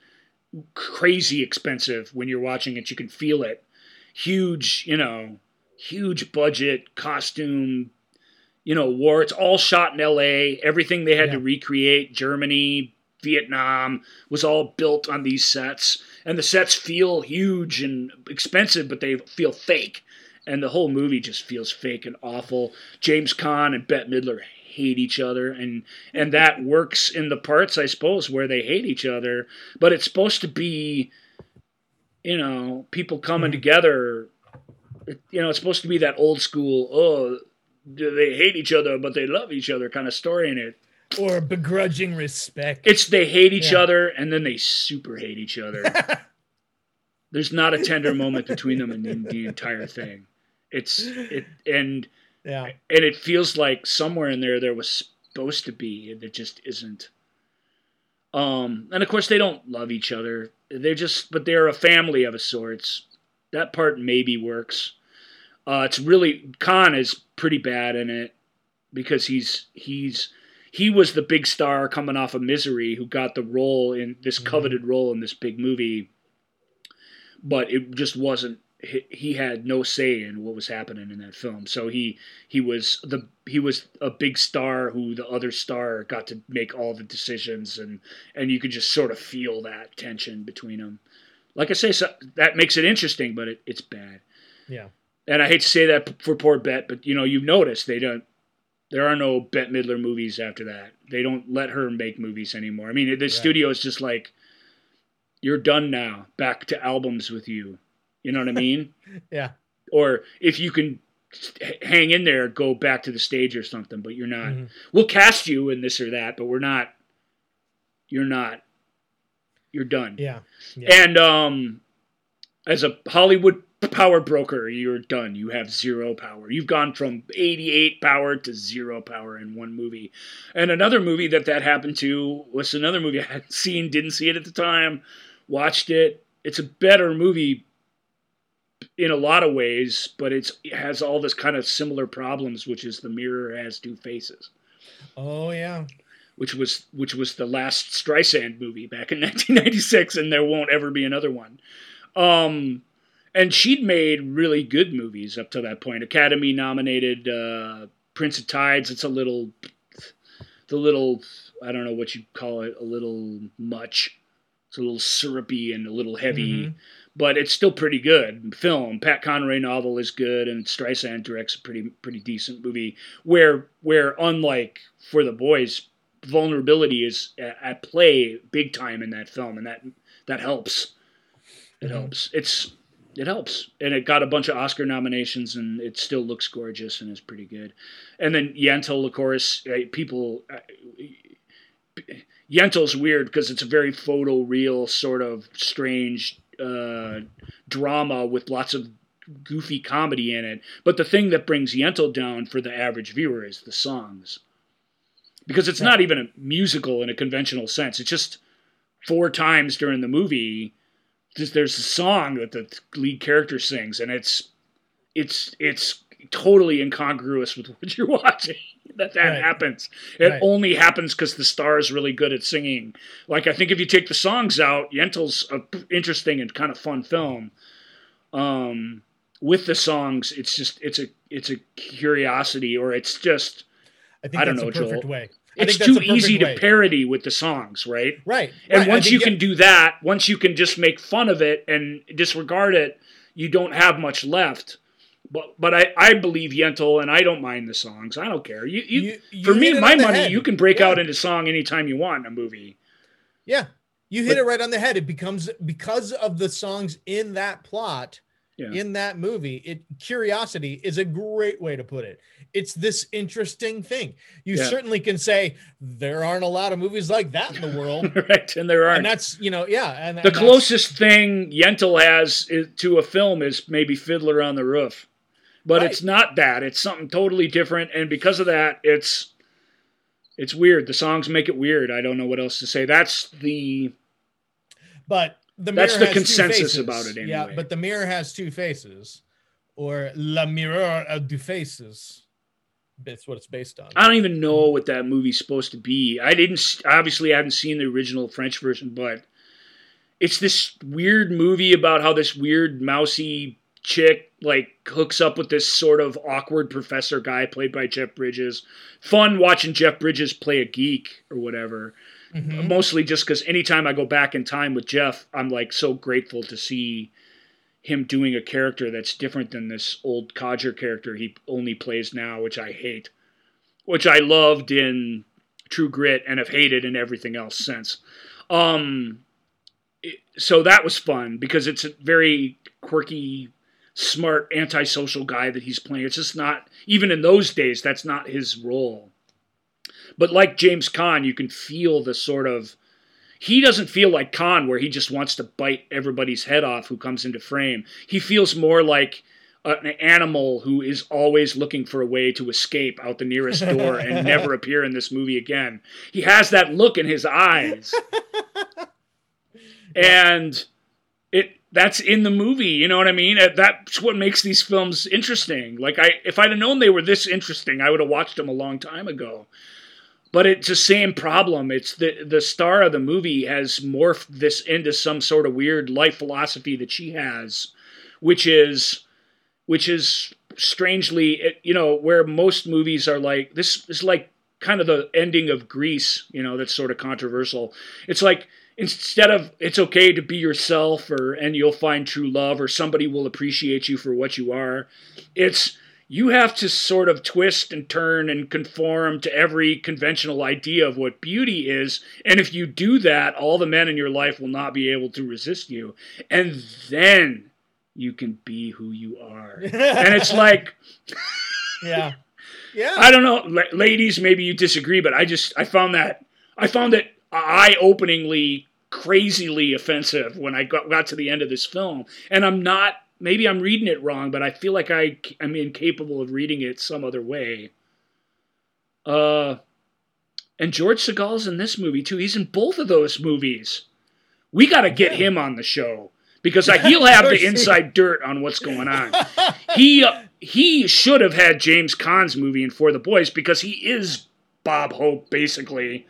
S3: crazy expensive when you're watching it you can feel it huge you know huge budget costume you know, war. It's all shot in L.A. Everything they had
S2: Yeah.
S3: to recreate, Germany, Vietnam, was all built on these sets, and the sets feel huge and expensive, but they feel fake. And the whole movie just feels fake and awful. James Caan and Bette Midler hate each other, and and that works in the parts, I suppose, where they hate each other. But it's supposed to be, you know, people coming
S2: Mhm.
S3: together. You know, it's supposed to be that old school. Oh, do they hate each other, but they love each other kind of story in it.
S2: Or begrudging respect.
S3: It's they hate each
S2: Yeah.
S3: other and then they super hate each other. There's not a tender moment between them in the, the entire thing. It's it and
S2: yeah.
S3: and it feels like somewhere in there there was supposed to be and it just isn't. Um, and of course they don't love each other. They're just but they're a family of a sorts. That part maybe works. Uh, it's really Caan is pretty bad in it because he's he's he was the big star coming off of Misery who got the role in this
S2: Mhm.
S3: coveted role in this big movie, but it just wasn't. He, he had no say in what was happening in that film, so he he was the he was a big star who the other star got to make all the decisions and and you could just sort of feel that tension between them. Like I say, so that makes it interesting, but it, it's bad.
S2: Yeah.
S3: And I hate to say that for poor Bette, but you know, you've noticed they don't. There are no Bette Midler movies after that. They don't let her make movies anymore. I mean, the studio is just like, you're done now. Back to albums with you. You know what I mean?
S2: Yeah.
S3: or if you can hang in there, go back to the stage or something. But you're not.
S2: Mhm.
S3: We'll cast you in this or that, but we're not. You're not. You're done.
S2: Yeah. Yeah.
S3: And um, as a Hollywood power broker, you're done. You have zero power. You've gone from 88 power to zero power in one movie. And another movie that that happened to was another movie I hadn't seen, didn't see it at the time, watched it. It's a better movie in a lot of ways, but it's it has all this kind of similar problems, which is the mirror has two faces
S2: Oh yeah.
S3: which was which was the last Streisand movie back in 1996, and there won't ever be another one. Um, and she'd made really good movies up to that point. Academy nominated uh, Prince of Tides. It's a little, the little I don't know what you'd call it, a little much. It's a little syrupy and a little heavy,
S2: Mhm.
S3: But it's still pretty good film. Pat Conroy novel is good, and Streisand directs a pretty pretty decent movie. Where where unlike for the boys, vulnerability is at, play big time in that film, and that that helps. It
S2: Mhm.
S3: helps. It's it helps, and it got a bunch of Oscar nominations, and it still looks gorgeous and is pretty good. And then Yentl, of course, uh, people. Uh, Yentl's weird because it's a very photo real sort of strange uh, drama with lots of goofy comedy in it. But the thing that brings Yentl down for the average viewer is the songs. Because it's not even a musical in a conventional sense. It's just four times during the movie there's a song that the lead character sings and it's it's it's totally incongruous with what you're watching that that
S2: Right.
S3: happens it
S2: Right.
S3: only happens because the star is really good at singing like i think if you take the songs out yentl's a interesting and kind of fun film um with the songs it's just it's a it's a curiosity or it's just
S2: I think
S3: I don't
S2: that's
S3: know,
S2: a perfect
S3: Joel.
S2: way. I
S3: it's too easy
S2: way.
S3: to parody with the songs right
S2: Right.
S3: and
S2: right.
S3: Once you can do that, once you can just make fun of it and disregard it, you don't have much left. But but I, I believe Yentl and I don't mind the songs. I don't care. You, you,
S2: You- you
S3: for me, my money,
S2: head.
S3: you can break
S2: Yeah.
S3: out into song anytime you want in a movie.
S2: Yeah. You hit
S3: But-
S2: it right on the head. It becomes because of the songs in that plot,
S3: Yeah.
S2: in that movie. It curiosity is a great way to put it. It's this interesting thing. You
S3: Yeah.
S2: certainly can say there aren't a lot of movies like that in the world.
S3: right? And there aren't.
S2: And that's you know, yeah. And
S3: The
S2: and
S3: closest thing Yentl has is, to a film is maybe Fiddler on the Roof. But
S2: Right.
S3: it's not that. It's something totally different. And because of that, it's it's weird. The songs make it weird. I don't know what else to say. That's the
S2: but the
S3: That's the consensus about it anyway.
S2: Yeah, but the mirror has two faces, or la mirror a deux faces. That's what it's based on.
S3: I don't even know what that movie's supposed to be. I didn't obviously I haven't seen the original French version, but it's this weird movie about how this weird mousy chick like hooks up with this sort of awkward professor guy played by Jeff Bridges. Fun watching Jeff Bridges play a geek or whatever.
S2: Mhm.
S3: Mostly just because anytime I go back in time with Jeff, I'm like so grateful to see him doing a character that's different than this old codger character he only plays now, which I hate, which I loved in True Grit and have hated in everything else since. Um, so that was fun because it's a very quirky, smart, antisocial guy that he's playing. It's just not even in those days. That's not his role. But like James Caan, you can feel the sort of he doesn't feel like Caan where he just wants to bite everybody's head off who comes into frame. He feels more like an animal who is always looking for a way to escape out the nearest door and never appear in this movie again. He has that look in his eyes. and it that's in the movie, you know what I mean? That's what makes these films interesting. Like I if I'd have known they were this interesting, I would have watched them a long time ago but it's the same problem. It's the the star of the movie has morphed this into some sort of weird life philosophy that she has, which is which is strangely you know where most movies are like this is like kind of the ending of Grease, you know, that's sort of controversial. It's like instead of it's okay to be yourself or and you'll find true love or somebody will appreciate you for what you are. It's you have to sort of twist and turn and conform to every conventional idea of what beauty is. And if you do that, all the men in your life will not be able to resist you. And then you can be who you are. And it's like,
S2: yeah, yeah.
S3: I don't know, la- ladies, maybe you disagree, but I just, I found that, I found it eye openingly, crazily offensive when I got, got to the end of this film. And I'm not maybe I'm reading it wrong, but I feel like I am incapable of reading it some other way. Uh, and George Segal's in this movie too. He's in both of those movies. We got to get
S2: Yeah.
S3: him on the show because I, he'll have the inside dirt on what's going on. He uh, he should have had James Caan's movie in For the Boys because he is Bob Hope basically.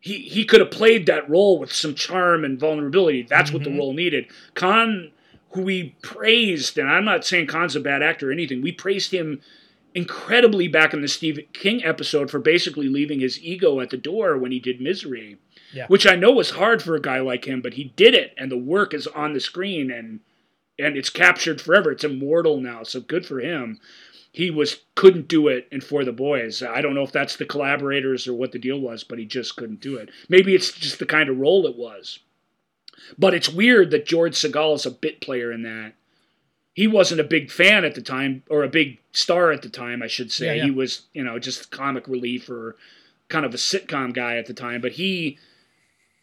S3: He he could have played that role with some charm and vulnerability. That's what the
S2: Mhm.
S3: role needed. Caan who we praised, and I'm not saying Caan's a bad actor or anything, we praised him incredibly back in the Stephen King episode for basically leaving his ego at the door when he did Misery.
S2: Yeah.
S3: Which I know was hard for a guy like him, but he did it, and the work is on the screen and and it's captured forever. It's immortal now, so good for him. He was couldn't do it in For the Boys. I don't know if that's the collaborators or what the deal was, but he just couldn't do it. Maybe it's just the kind of role it was. But it's weird that George Segal is a bit player in that. He wasn't a big fan at the time, or a big star at the time, I should say.
S2: Yeah, yeah.
S3: He was, you know, just comic relief or kind of a sitcom guy at the time. But he,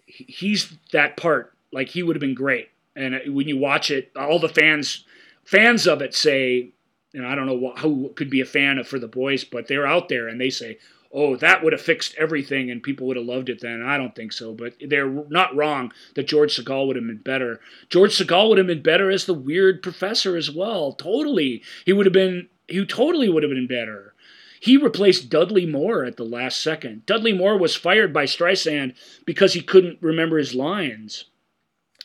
S3: he- he's that part. Like he would have been great. And when you watch it, all the fans, fans of it say, and I don't know who could be a fan of For the Boys, but they're out there and they say, oh, that would have fixed everything and people would have loved it then. I don't think so, but they're not wrong that George Segal would have been better. George Segal would have been better as the weird professor as well. Totally. He would have been, he totally would have been better. He replaced Dudley Moore at the last second. Dudley Moore was fired by Streisand because he couldn't remember his lines,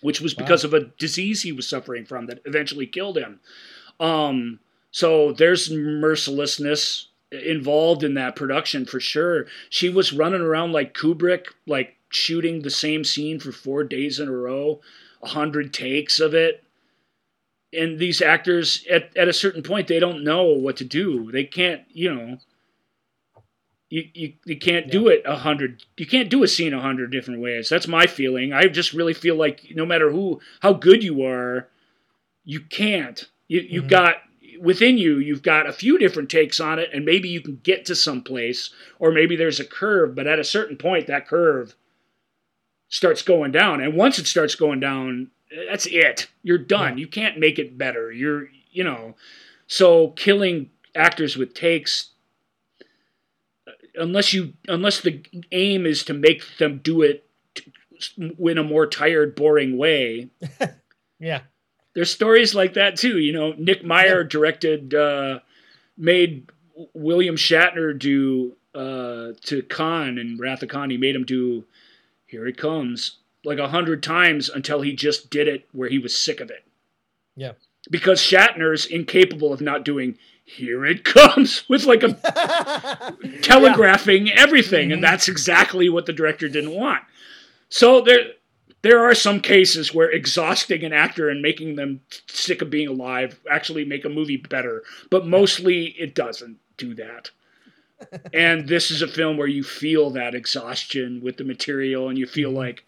S3: which was
S2: Wow.
S3: because of a disease he was suffering from that eventually killed him. Um, so there's mercilessness involved in that production for sure. She was running around like Kubrick, like shooting the same scene for four days in a row, a hundred takes of it. And these actors, at, at a certain point, they don't know what to do. They can't, you know, you, you, you can't do it a hundred. You can't do a scene a hundred different ways. That's my feeling. I just really feel like no matter who, how good you are, you can't. You, you've
S2: Mhm.
S3: got within you, you've got a few different takes on it, and maybe you can get to some place, or maybe there's a curve, but at a certain point, that curve starts going down. And once it starts going down, that's it. You're done. You can't make it better. You're, you know, so killing actors with takes, unless you, unless the aim is to make them do it in a more tired, boring way,
S2: yeah.
S3: There's stories like that too. You know, Nick Meyer directed, uh, made William Shatner do uh, to Khan and Wrath of Khan. He made him do "Here It Comes" like a hundred times until he just did it where he was sick of it.
S2: Yeah.
S3: because Shatner's incapable of not doing here it comes with like a telegraphing everything
S2: Mhm.
S3: and that's exactly what the director didn't want so there there are some cases where exhausting an actor and making them sick of being alive actually make a movie better but mostly it doesn't do that and this is a film where you feel that exhaustion with the material and you feel
S2: Mhm.
S3: like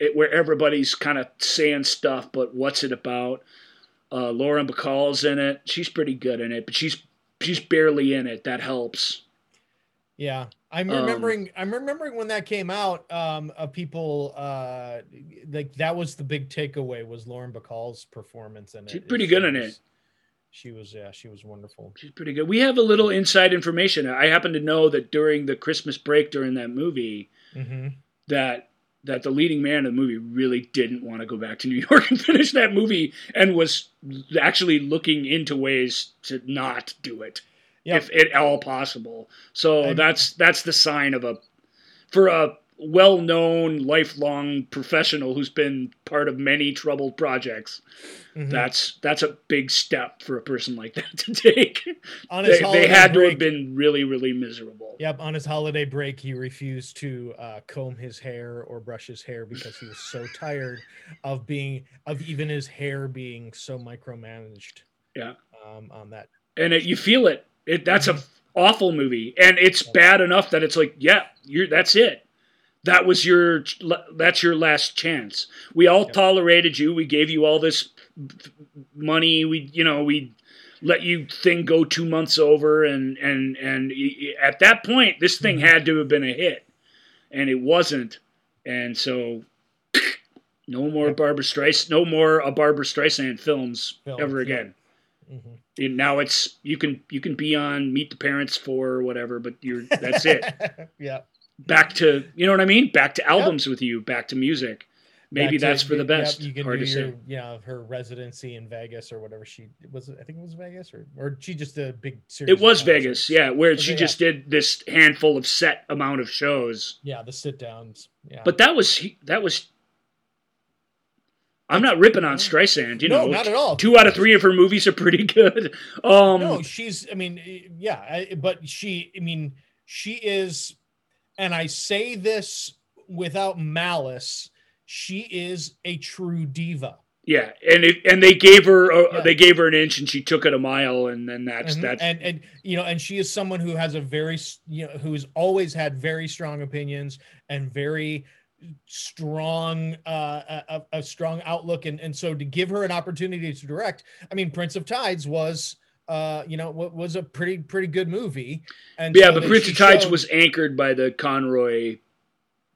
S3: it, where everybody's kind of saying stuff but what's it about uh, Lauren Bacall's in it. She's pretty good in it, but she's she's barely in it. That helps.
S2: Yeah, I'm
S3: Um,
S2: remembering. I'm remembering when that came out. Um, of people, uh, like that was the big takeaway was Lauren Bacall's performance in it.
S3: She's pretty
S2: She
S3: good in
S2: was-
S3: it.
S2: She was, yeah, she was wonderful.
S3: She's pretty good. We have a little inside information. I happen to know that during the Christmas break during that movie,
S2: Mm-hmm.
S3: that that the leading man of the movie really didn't want to go back to New York and finish that movie, and was actually looking into ways to not do it,
S2: Yep.
S3: if at all possible. So
S2: And-
S3: that's that's the sign of a for a well-known lifelong professional who's been part of many troubled projects.
S2: Mhm.
S3: That's that's a big step for a person like that to take.
S2: on his
S3: They,
S2: holiday
S3: they had to have been really really miserable.
S2: Yep, on his holiday break, he refused to uh, comb his hair or brush his hair because he was so tired of being of even his hair being so micromanaged.
S3: Yeah.
S2: Um, on that.
S3: and it, you feel it. It that's a awful movie, and it's bad enough that it's like, yeah, you're that's it. That was your that's your last chance. We all
S2: Yep.
S3: tolerated you. We gave you all this money. We you know we let you thing go two months over, and and and at that point, this thing
S2: Mhm.
S3: had to have been a hit, and it wasn't. And so, no more
S2: Yep.
S3: Barbra Streisand, no more a Barbra Streisand films
S2: Films,
S3: ever
S2: yep.
S3: again
S2: Mhm.
S3: And now it's you can you can be on meet the parents for or whatever but you're that's it
S2: yeah.
S3: back to you know what i mean back to albums with you back to music maybe
S2: Back to-
S3: that's for the
S2: yep,
S3: best
S2: you can
S3: hard
S2: do
S3: to
S2: your,
S3: say
S2: you know, her residency in Vegas or whatever she was. I think it was Vegas or or she just a big series.
S3: it was vegas yeah where she just did this handful of set amount of shows
S2: Yeah, the sit downs. Yeah,
S3: but that was that was i'm not ripping on streisand you
S2: no,
S3: know
S2: not at all.
S3: two out of three of her movies are pretty good um
S2: no, she's. I mean, yeah, I, but she. I mean, she is, and I say this without malice. She is a true diva.
S3: yeah and it, and they gave her uh,
S2: Yeah.
S3: they gave her an inch and she took it a mile and then that's
S2: Mhm.
S3: that's
S2: and and you know and she is someone who has a very you know who's always had very strong opinions and very strong uh a, a strong outlook and and so to give her an opportunity to direct i mean prince of tides was uh you know wa- was a pretty pretty good movie and
S3: yeah,
S2: so
S3: but Prince of Tides
S2: showed-
S3: was anchored by the Conroy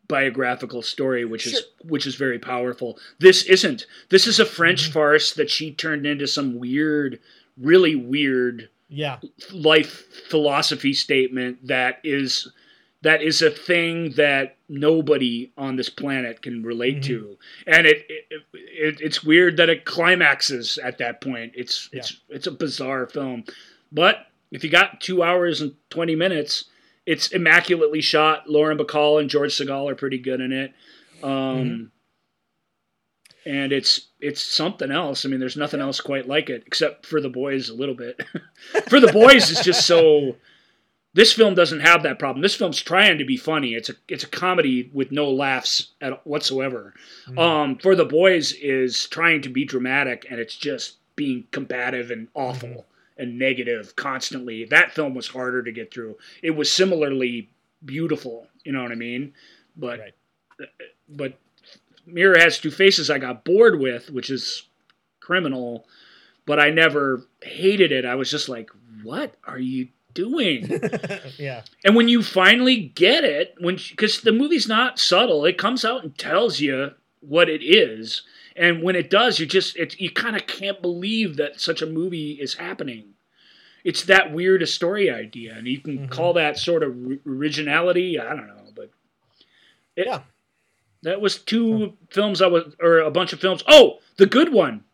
S3: biographical story, which is which is very powerful. This isn't. This is a French
S2: Mhm.
S3: farce that she turned into some weird, really weird
S2: yeah
S3: life philosophy statement that is that is a thing that nobody on this planet can relate
S2: Mhm.
S3: to and it, it, it it's weird that it climaxes at that point it's it's it's a bizarre film but if you got 2 hours and 20 minutes it's immaculately shot Lauren Bacall and George Segal are pretty good in it um
S2: Mhm.
S3: and it's it's something else. I mean, there's nothing else quite like it except for the boys a little bit. for the boys, it's just so. This film doesn't have that problem. This film's trying to be funny. It's a it's a comedy with no laughs at whatsoever.
S2: Mhm.
S3: Um, for the boys is trying to be dramatic, and it's just being combative and awful
S2: Mhm.
S3: and negative constantly. That film was harder to get through. It was similarly beautiful. You know what I mean? But
S2: Right.
S3: but Mirror has two faces. I got bored with, which is criminal, but I never hated it. I was just like, what are you doing?
S2: yeah
S3: and when you finally get it, when because the movie's not subtle, it comes out and tells you what it is. And when it does, you just it, you kind of can't believe that such a movie is happening. It's that weird a story idea, and you can
S2: Mhm.
S3: call that sort of r- originality. I don't know, but it,
S2: Yeah.
S3: that was two films I was, or a bunch of films. Oh, the good one.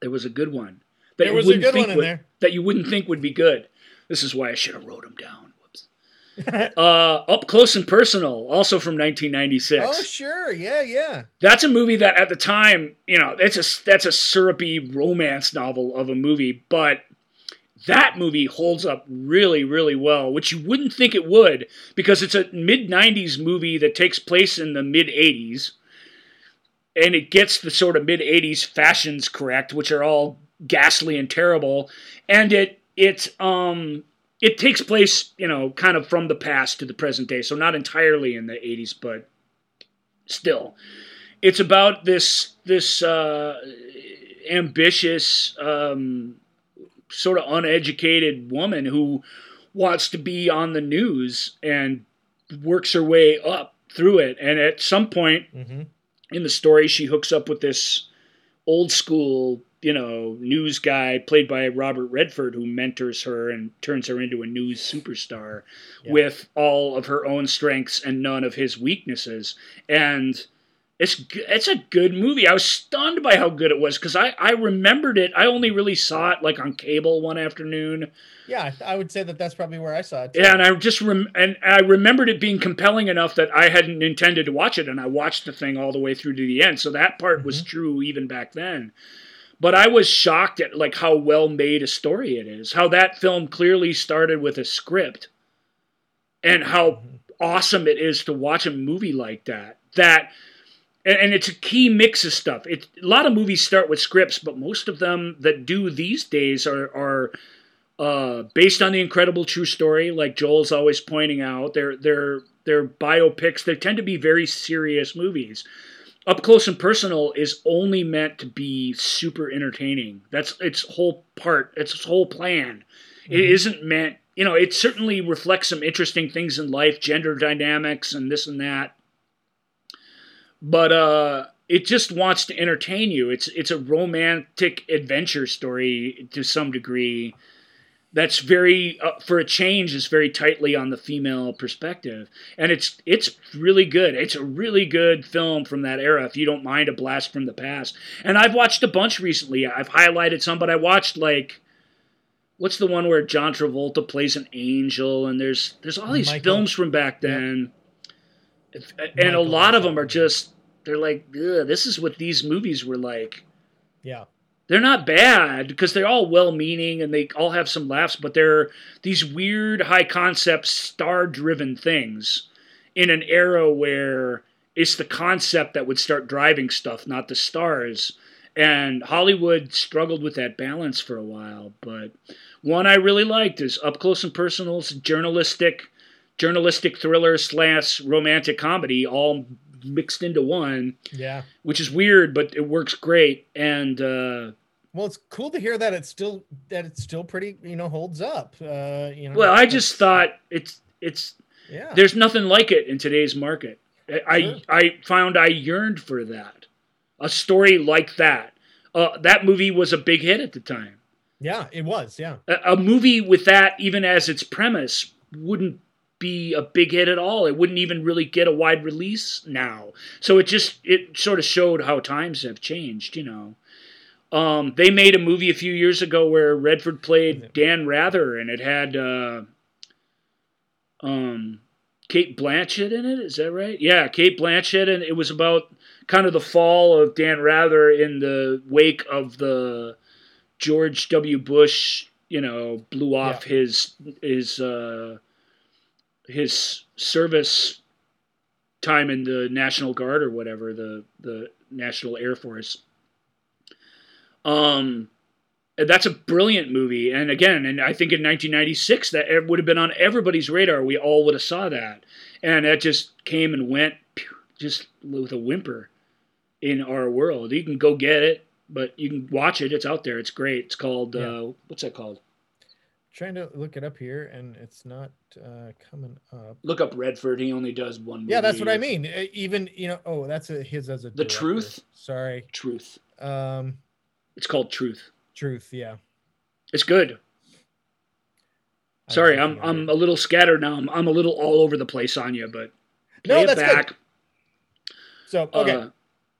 S3: There was a good one. that
S2: there was a good one in
S3: would-
S2: there
S3: That you wouldn't think would be good. This is why I should have wrote them down. Whoops. uh, Up Close and Personal, also from 1996.
S2: oh, sure. Yeah, yeah.
S3: That's a movie that at the time, you know, it's a that's a syrupy romance novel of a movie, but that movie holds up really, really well, which you wouldn't think it would because it's a mid 90s movie that takes place in the mid 80s. And it gets the sort of mid 80s fashions correct, which are all ghastly and terrible. And it it um it takes place, you know, kind of from the past to the present day. So not entirely in the 80s, but still. It's about this this uh ambitious um sort of uneducated woman who wants to be on the news and works her way up through it. And at some point
S2: Mm-hmm.
S3: in the story, she hooks up with this old school, you know, news guy played by Robert Redford who mentors her and turns her into a news superstar
S2: Yeah.
S3: with all of her own strengths and none of his weaknesses. And it's it's a good movie. I was stunned by how good it was because I, I remembered it. I only really saw it like on cable one afternoon.
S2: Yeah, I would say that that's probably where I saw it. too.
S3: Yeah, and I just rem- and I remembered it being compelling enough that I hadn't intended to watch it, and I watched the thing all the way through to the end. So that part was mm-hmm. true even back then. But I was shocked at like how well made a story it is. How that film clearly started with a script, and how awesome it is to watch a movie like that. That and, it's a key mix of stuff. It a lot of movies start with scripts, but most of them that do these days are are uh, based on the incredible true story, like Joel's always pointing out. They're they're they're biopics. They tend to be very serious movies. Up close and personal is only meant to be super entertaining. That's its whole part. It's its whole plan. It isn't meant. You know, it certainly reflects some interesting things in life, gender dynamics, and this and that. But uh, it just wants to entertain you. It's it's a romantic adventure story to some degree that's very uh, for a change is very tightly on the female perspective. And it's it's really good. It's a really good film from that era if you don't mind a blast from the past. And i've watched a bunch recently. I've highlighted some but i watched like what's the one where john travolta plays an angel? And there's there's all these
S2: Michael.
S3: films from back then. And a lot of them are just they're like this is what these movies were like.
S2: Yeah.
S3: They're not bad because they're all well-meaning and they all have some laughs, but they're these weird, high-concept, star-driven things in an era where it's the concept that would start driving stuff, not the stars. And Hollywood struggled with that balance for a while, but one I really liked is Up Close and Personal's journalistic, journalistic thriller slash romantic comedy, all mixed into one,
S2: Yeah.
S3: which is weird, but it works great. And uh,
S2: Well, it's cool to hear that it's still that it's still pretty, you know, holds up. Uh, you know.
S3: Well, I just thought it's it's
S2: Yeah.
S3: there's nothing like it in today's market. I
S2: Sure.
S3: I, I found I yearned for that, a story like that. Uh, that movie was a big hit at the time.
S2: Yeah, it was. Yeah.
S3: A, a movie with that, even as its premise, wouldn't be a big hit at all. It wouldn't even really get a wide release now. So it just it sort of showed how times have changed. You know. Um, they made a movie a few years ago where Redford played Dan Rather, and it had uh, um, Cate Blanchett in it. Is that right? Yeah, Cate Blanchett, and it was about kind of the fall of Dan Rather in the wake of the George W. Bush. You know, blew off his his uh, his service time in the National Guard or whatever the the National Air Force. Um, that's a brilliant movie, and again, and I think in 1996 that it would have been on everybody's radar. We all would have saw that, and that just came and went, just with a whimper, in our world. You can go get it, but you can watch it. It's out there. It's great. It's called
S2: Yeah.
S3: uh, what's that called?
S2: Trying to look it up here, and it's not uh, coming up.
S3: Look up Redford. He only does one.
S2: Yeah, that's what I mean. Even you know, oh, that's a, his as a
S3: The
S2: director.
S3: Truth?
S2: Sorry,
S3: Truth.
S2: um,
S3: It's called Truth.
S2: truth. Yeah.
S3: It's good.
S2: I
S3: Sorry, I'm I'm a little scattered now. I'm, I'm a little all over the place on you, but
S2: No, that's good.
S3: back.
S2: So okay,
S3: Uh,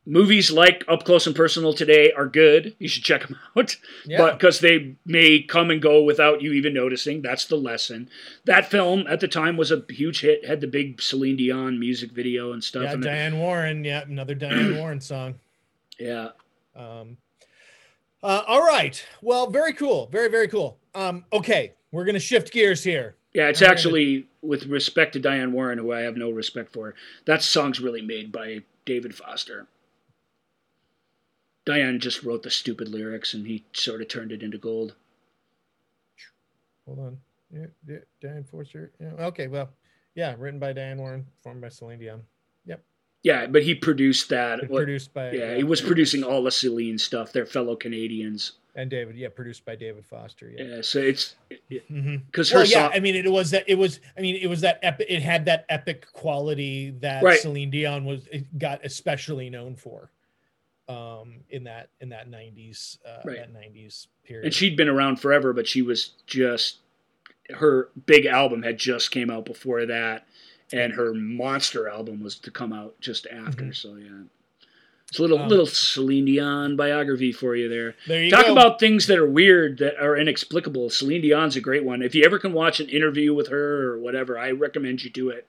S3: movies like Up Close and Personal today are good. You should check them out.
S2: Yeah.
S3: But because they may come and go without you even noticing, that's the lesson. That film at the time was a huge hit. Had the big Celine Dion music video and stuff.
S2: yeah,
S3: and
S2: Diane Warren. Yeah, another Diane Warren song.
S3: yeah,
S2: Um, uh, all right. Well, very cool. Very, very cool. Um, okay, we're gonna shift gears here.
S3: yeah. It's
S2: gonna-
S3: actually with respect to Diane Warren, who I have no respect for. That song's really made by David Foster. Diane just wrote the stupid lyrics, and he sort of turned it into gold.
S2: Hold on. Yeah, yeah, Diane Forster. Yeah. Okay. Well, yeah, written by Diane Warren, performed by Celine Dion, Yep.
S3: Yeah, but he produced that. What-
S2: produced by
S3: yeah, he was producing all the Celine stuff. They're fellow Canadians.
S2: and David. Yeah, produced by David Foster. Yeah.
S3: Yeah, so it's because mm-hmm. her
S2: Well, yeah.
S3: song.
S2: I mean, it was that. It was. I mean, it was that epic. It had that epic quality that
S3: Right.
S2: Celine Dion was got especially known for, um, in that in that '90s uh,
S3: Right.
S2: that '90s period.
S3: and she'd been around forever, but she was just her big album had just came out before that, and her monster album was to come out just after.
S2: Mhm.
S3: So yeah, it's a little
S2: Um,
S3: little Celine Dion biography for you there.
S2: there you
S3: Talk
S2: go.
S3: about things that are weird that are inexplicable. Celine Dion's a great one. If you ever can watch an interview with her or whatever, I recommend you do it.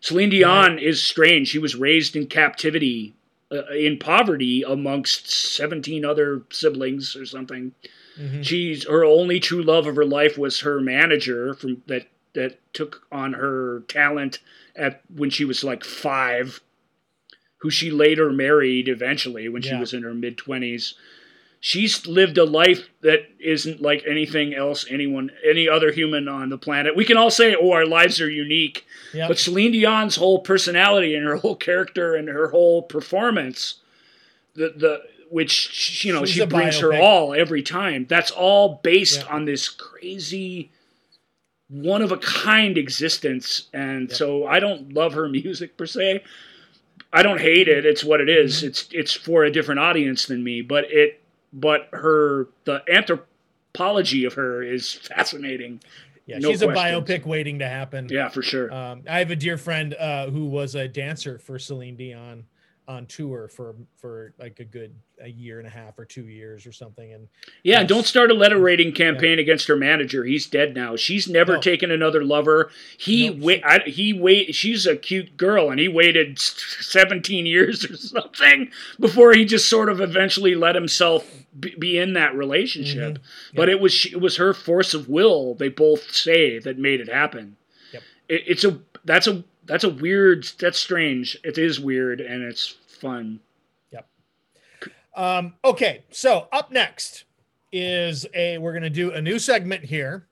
S3: Celine Dion is strange. She was raised in captivity, uh, in poverty, amongst 17 other siblings or something.
S2: Mhm.
S3: She's her only true love of her life was her manager from that that took on her talent at when she was like five, who she later married eventually when she was in her mid twenties. She's lived a life that isn't like anything else anyone any other human on the planet. We can all say, "Oh, our lives are unique,"
S2: Yep.
S3: but Celine Dion's whole personality and her whole character and her whole performance, the the which you know
S2: She's
S3: she brings her all every time. That's all based
S2: Yeah.
S3: on this crazy, one of a kind existence. And
S2: Yep.
S3: so I don't love her music per se. I don't hate it. It's what it is.
S2: Mm-hmm.
S3: It's it's for a different audience than me. But it but her the anthropology of her is fascinating.
S2: yeah,
S3: no
S2: she's a biopic waiting to happen.
S3: Yeah, for sure.
S2: Um, I have a dear friend uh, who was a dancer for Celine Dion on tour for for like a good a year and a half or two years or something. And
S3: Yeah,
S2: Yes.
S3: don't start a letter rating campaign against her manager. He's dead now. She's never
S2: No.
S3: taken another lover. He
S2: No,
S3: wait. I, he wait. She's a cute girl, and he waited seventeen years or something before he just sort of eventually let himself be, in that relationship.
S2: Mhm.
S3: But it was it was her force of will. They both say that made it happen.
S2: Yep.
S3: It, it's a that's a that's a weird. That's strange. It is weird, and it's fun. Yep.
S2: Um, okay, so up next is a we're gonna do a new segment here.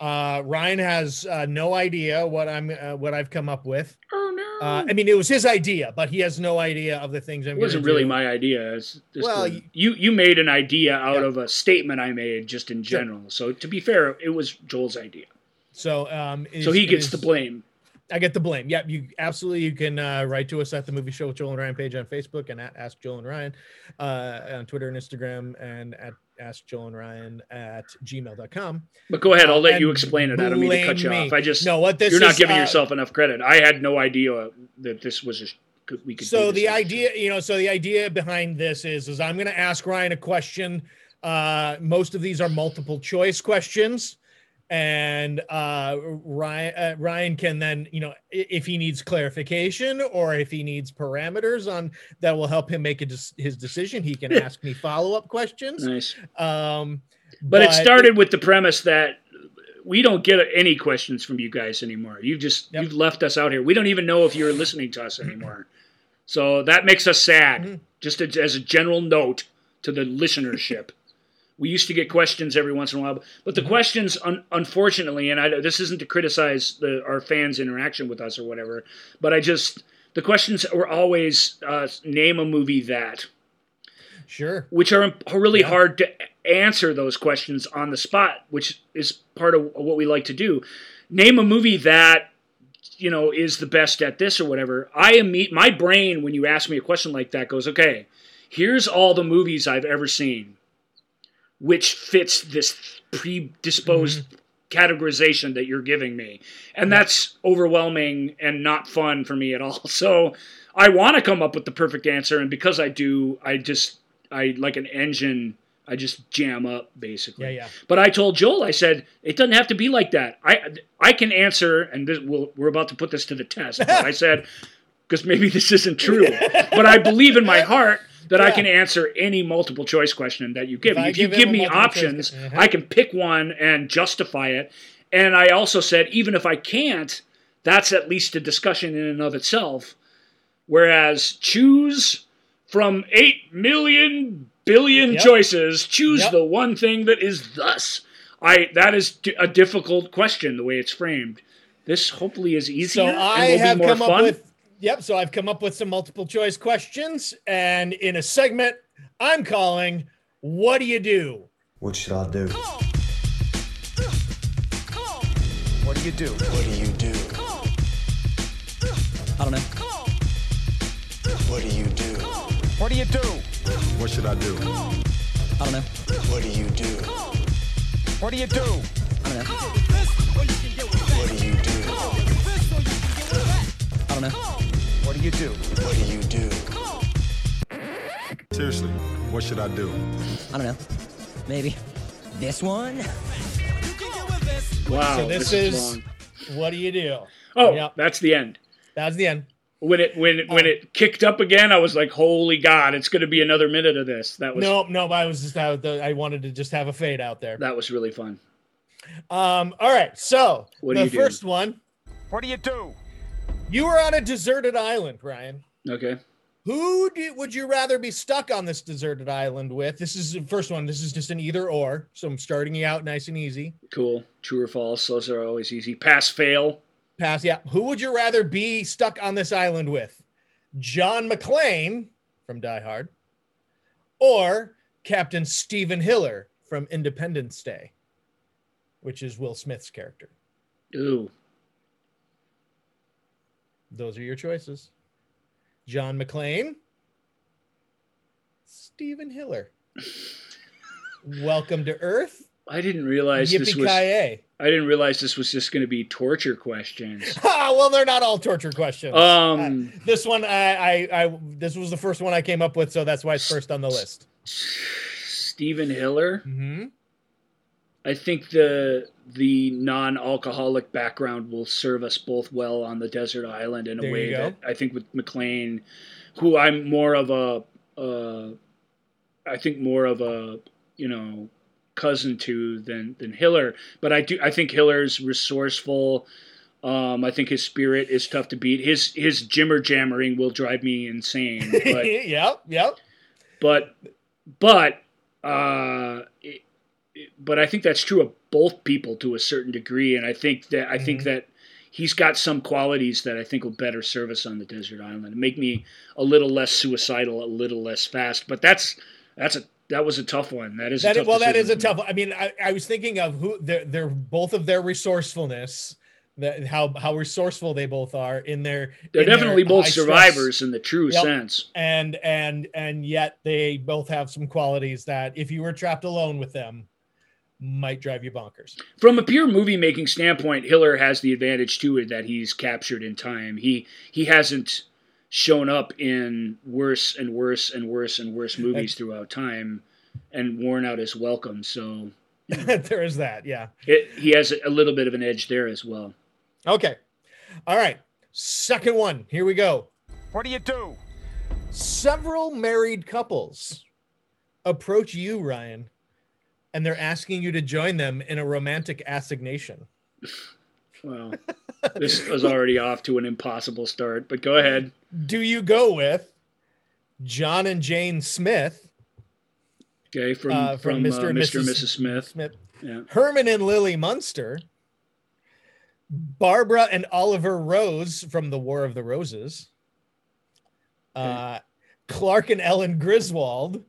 S2: Uh, Ryan has uh, no idea what I'm uh, what I've come up with.
S3: Oh no!
S2: Uh, I mean, it was his idea, but he has no idea of the things I'm.
S3: It wasn't really
S2: do.
S3: my idea. It's just
S2: Well,
S3: a-
S2: y-
S3: you you made an idea out
S2: Yeah.
S3: of a statement I made just in
S2: Sure.
S3: general. So to be fair, it was Joel's idea.
S2: So um,
S3: so he gets
S2: is-
S3: the blame.
S2: I get the blame. Yep, you absolutely. You can uh, write to us at the Movie Show with Joel and Ryan page on Facebook and at Ask Joel and Ryan uh, on Twitter and Instagram and at Ask Joel and Ryan at gmail.com.
S3: But go ahead, I'll let
S2: and
S3: you explain it. I don't mean to cut you
S2: me.
S3: off. I just
S2: No, what this
S3: you're not giving
S2: uh,
S3: yourself enough credit. I had no idea that this was a we could.
S2: So the idea,
S3: show.
S2: you know, so the idea behind this is, is I'm going to ask Ryan a question. Uh, most of these are multiple choice questions, and uh, Ryan uh, Ryan can then, you know, if he needs clarification or if he needs parameters on that will help him make a des- his decision, he can ask me follow up questions.
S3: nice.
S2: Um,
S3: But, it started with the premise that we don't get any questions from you guys anymore. You've just
S2: Yep.
S3: you've left us out here. We don't even know if you're listening to us anymore. So that makes us sad.
S2: Mhm.
S3: Just as as a general note to the listenership. We used to get questions every once in a while, but the questions, un- unfortunately, and I, this isn't to criticize the, our fans' interaction with us or whatever, but I just the questions were always uh, name a movie that
S2: Sure.
S3: which are really
S2: Yeah.
S3: hard to answer those questions on the spot, which is part of what we like to do. Name a movie that you know is the best at this or whatever. I am my brain when you ask me a question like that goes, okay, here's all the movies I've ever seen, which fits this predisposed mm-hmm. categorization that you're giving me, and that's overwhelming and not fun for me at all. So I want to come up with the perfect answer, and because I do, I just I like an engine. I just jam up basically.
S2: Yeah, yeah.
S3: But I told Joel, I said it doesn't have to be like that. I I can answer, and this, we'll, we're about to put this to the test. I said because maybe this isn't true, but I believe in my heart that I can answer any multiple choice question that you give
S2: If
S3: me. If you
S2: give him
S3: give me options,
S2: uh-huh.
S3: I can pick one and justify it. And I also said even if I can't, that's at least a discussion in and of itself. Whereas choose from eight million billion
S2: Yep.
S3: choices, choose
S2: Yep.
S3: the one thing that is thus. I that is d- a difficult question the way it's framed. This hopefully is easier
S2: So
S3: and
S2: I
S3: will
S2: have
S3: be more
S2: come
S3: fun.
S2: up with yep. So I've come up with some multiple choice questions, and in a segment I'm calling "What do you do?"
S4: What should I do?
S5: What do you do?
S4: What do you do?
S5: I don't know.
S4: What do you do?
S5: What do you do?
S6: What should I do?
S5: I don't know.
S4: What do you do?
S5: What do you do? I don't know.
S4: What do you do?
S5: I don't know. What do you do?
S4: What do you do?
S6: Seriously, what should I do?
S5: I don't know. Maybe this one.
S3: Wow,
S2: So this
S3: is
S2: is- What do you do?
S3: Oh,
S2: Yep.
S3: that's the end.
S2: That's the end.
S3: When it when it, when
S2: Oh.
S3: it kicked up again, I was like, "Holy God, it's going to be another minute of this." That was
S2: No, no. I was just out. I wanted to just have a fade out there.
S3: that was really fun.
S2: Um. All right. So
S3: What do
S2: the
S3: you do?
S2: first one.
S5: What do you do?
S2: You were on a deserted island, Ryan.
S3: Okay,
S2: Who do, would you rather be stuck on this deserted island with? This is the first one. This is just an either or. So I'm starting you out nice and easy.
S3: cool. True or false? Those are always easy. Pass, fail.
S2: Pass. Yeah. Who would you rather be stuck on this island with? John McClane from Die Hard or Captain Steven Hiller from Independence Day, which is Will Smith's character?
S3: Ooh,
S2: Those are your choices. John McClane, Steven Hiller. Welcome to Earth.
S3: I didn't realize this was. I didn't realize this was just going to be torture questions.
S2: Ah, well, they're not all torture questions.
S3: Um,
S2: Uh, this one, I, I, I, this was the first one I came up with, so that's why it's first on the list.
S3: Steven Hiller.
S2: Mm-hmm.
S3: I think the the non-alcoholic background will serve us both well on the desert island in a
S2: There
S3: way that I think with McClane, who I'm more of a, uh, I think more of a you know cousin to than than Hiller, but I do I think Hiller's resourceful. Um, I think his spirit is tough to beat. His his jimmer jammering will drive me insane. But
S2: yep, yep.
S3: but but uh it, but I think that's true of both people to a certain degree and I think that I think mm-hmm. that he's got some qualities that I think will better serve us on the desert island make me a little less suicidal a little less fast but that's that's a that was a tough one that is a
S2: That is,
S3: tough
S2: well, that is a tough. I mean, I, I was thinking of who they're, they're both of their resourcefulness, that how how resourceful they both are in their.
S3: they're
S2: in their
S3: definitely both
S2: high stress.
S3: survivors in the true
S2: Yep.
S3: sense
S2: and and and yet they both have some qualities that if you were trapped alone with them might drive you bonkers
S3: from a pure movie making standpoint, Hiller has the advantage to it that he's captured in time. He he hasn't shown up in worse and worse and worse and worse movies throughout time and worn out his welcome. So
S2: there is that yeah
S3: it, he has a little bit of an edge there as well.
S2: okay all right second one here we go
S5: What do you do?
S2: several married couples approach you ryan and they're asking you to join them in a romantic assignation
S3: Well, this was already off to an impossible start, but go ahead.
S2: do you go with john and jane smith
S3: Okay, from
S2: uh,
S3: from,
S2: from,
S3: uh,
S2: mr. and
S3: Mr. and
S2: Mrs.
S3: Mrs. Smith.
S2: smith
S3: Yeah.
S2: Herman and Lily Munster, Barbara and Oliver Rose from the War of the Roses, uh, Clark and Ellen Griswold,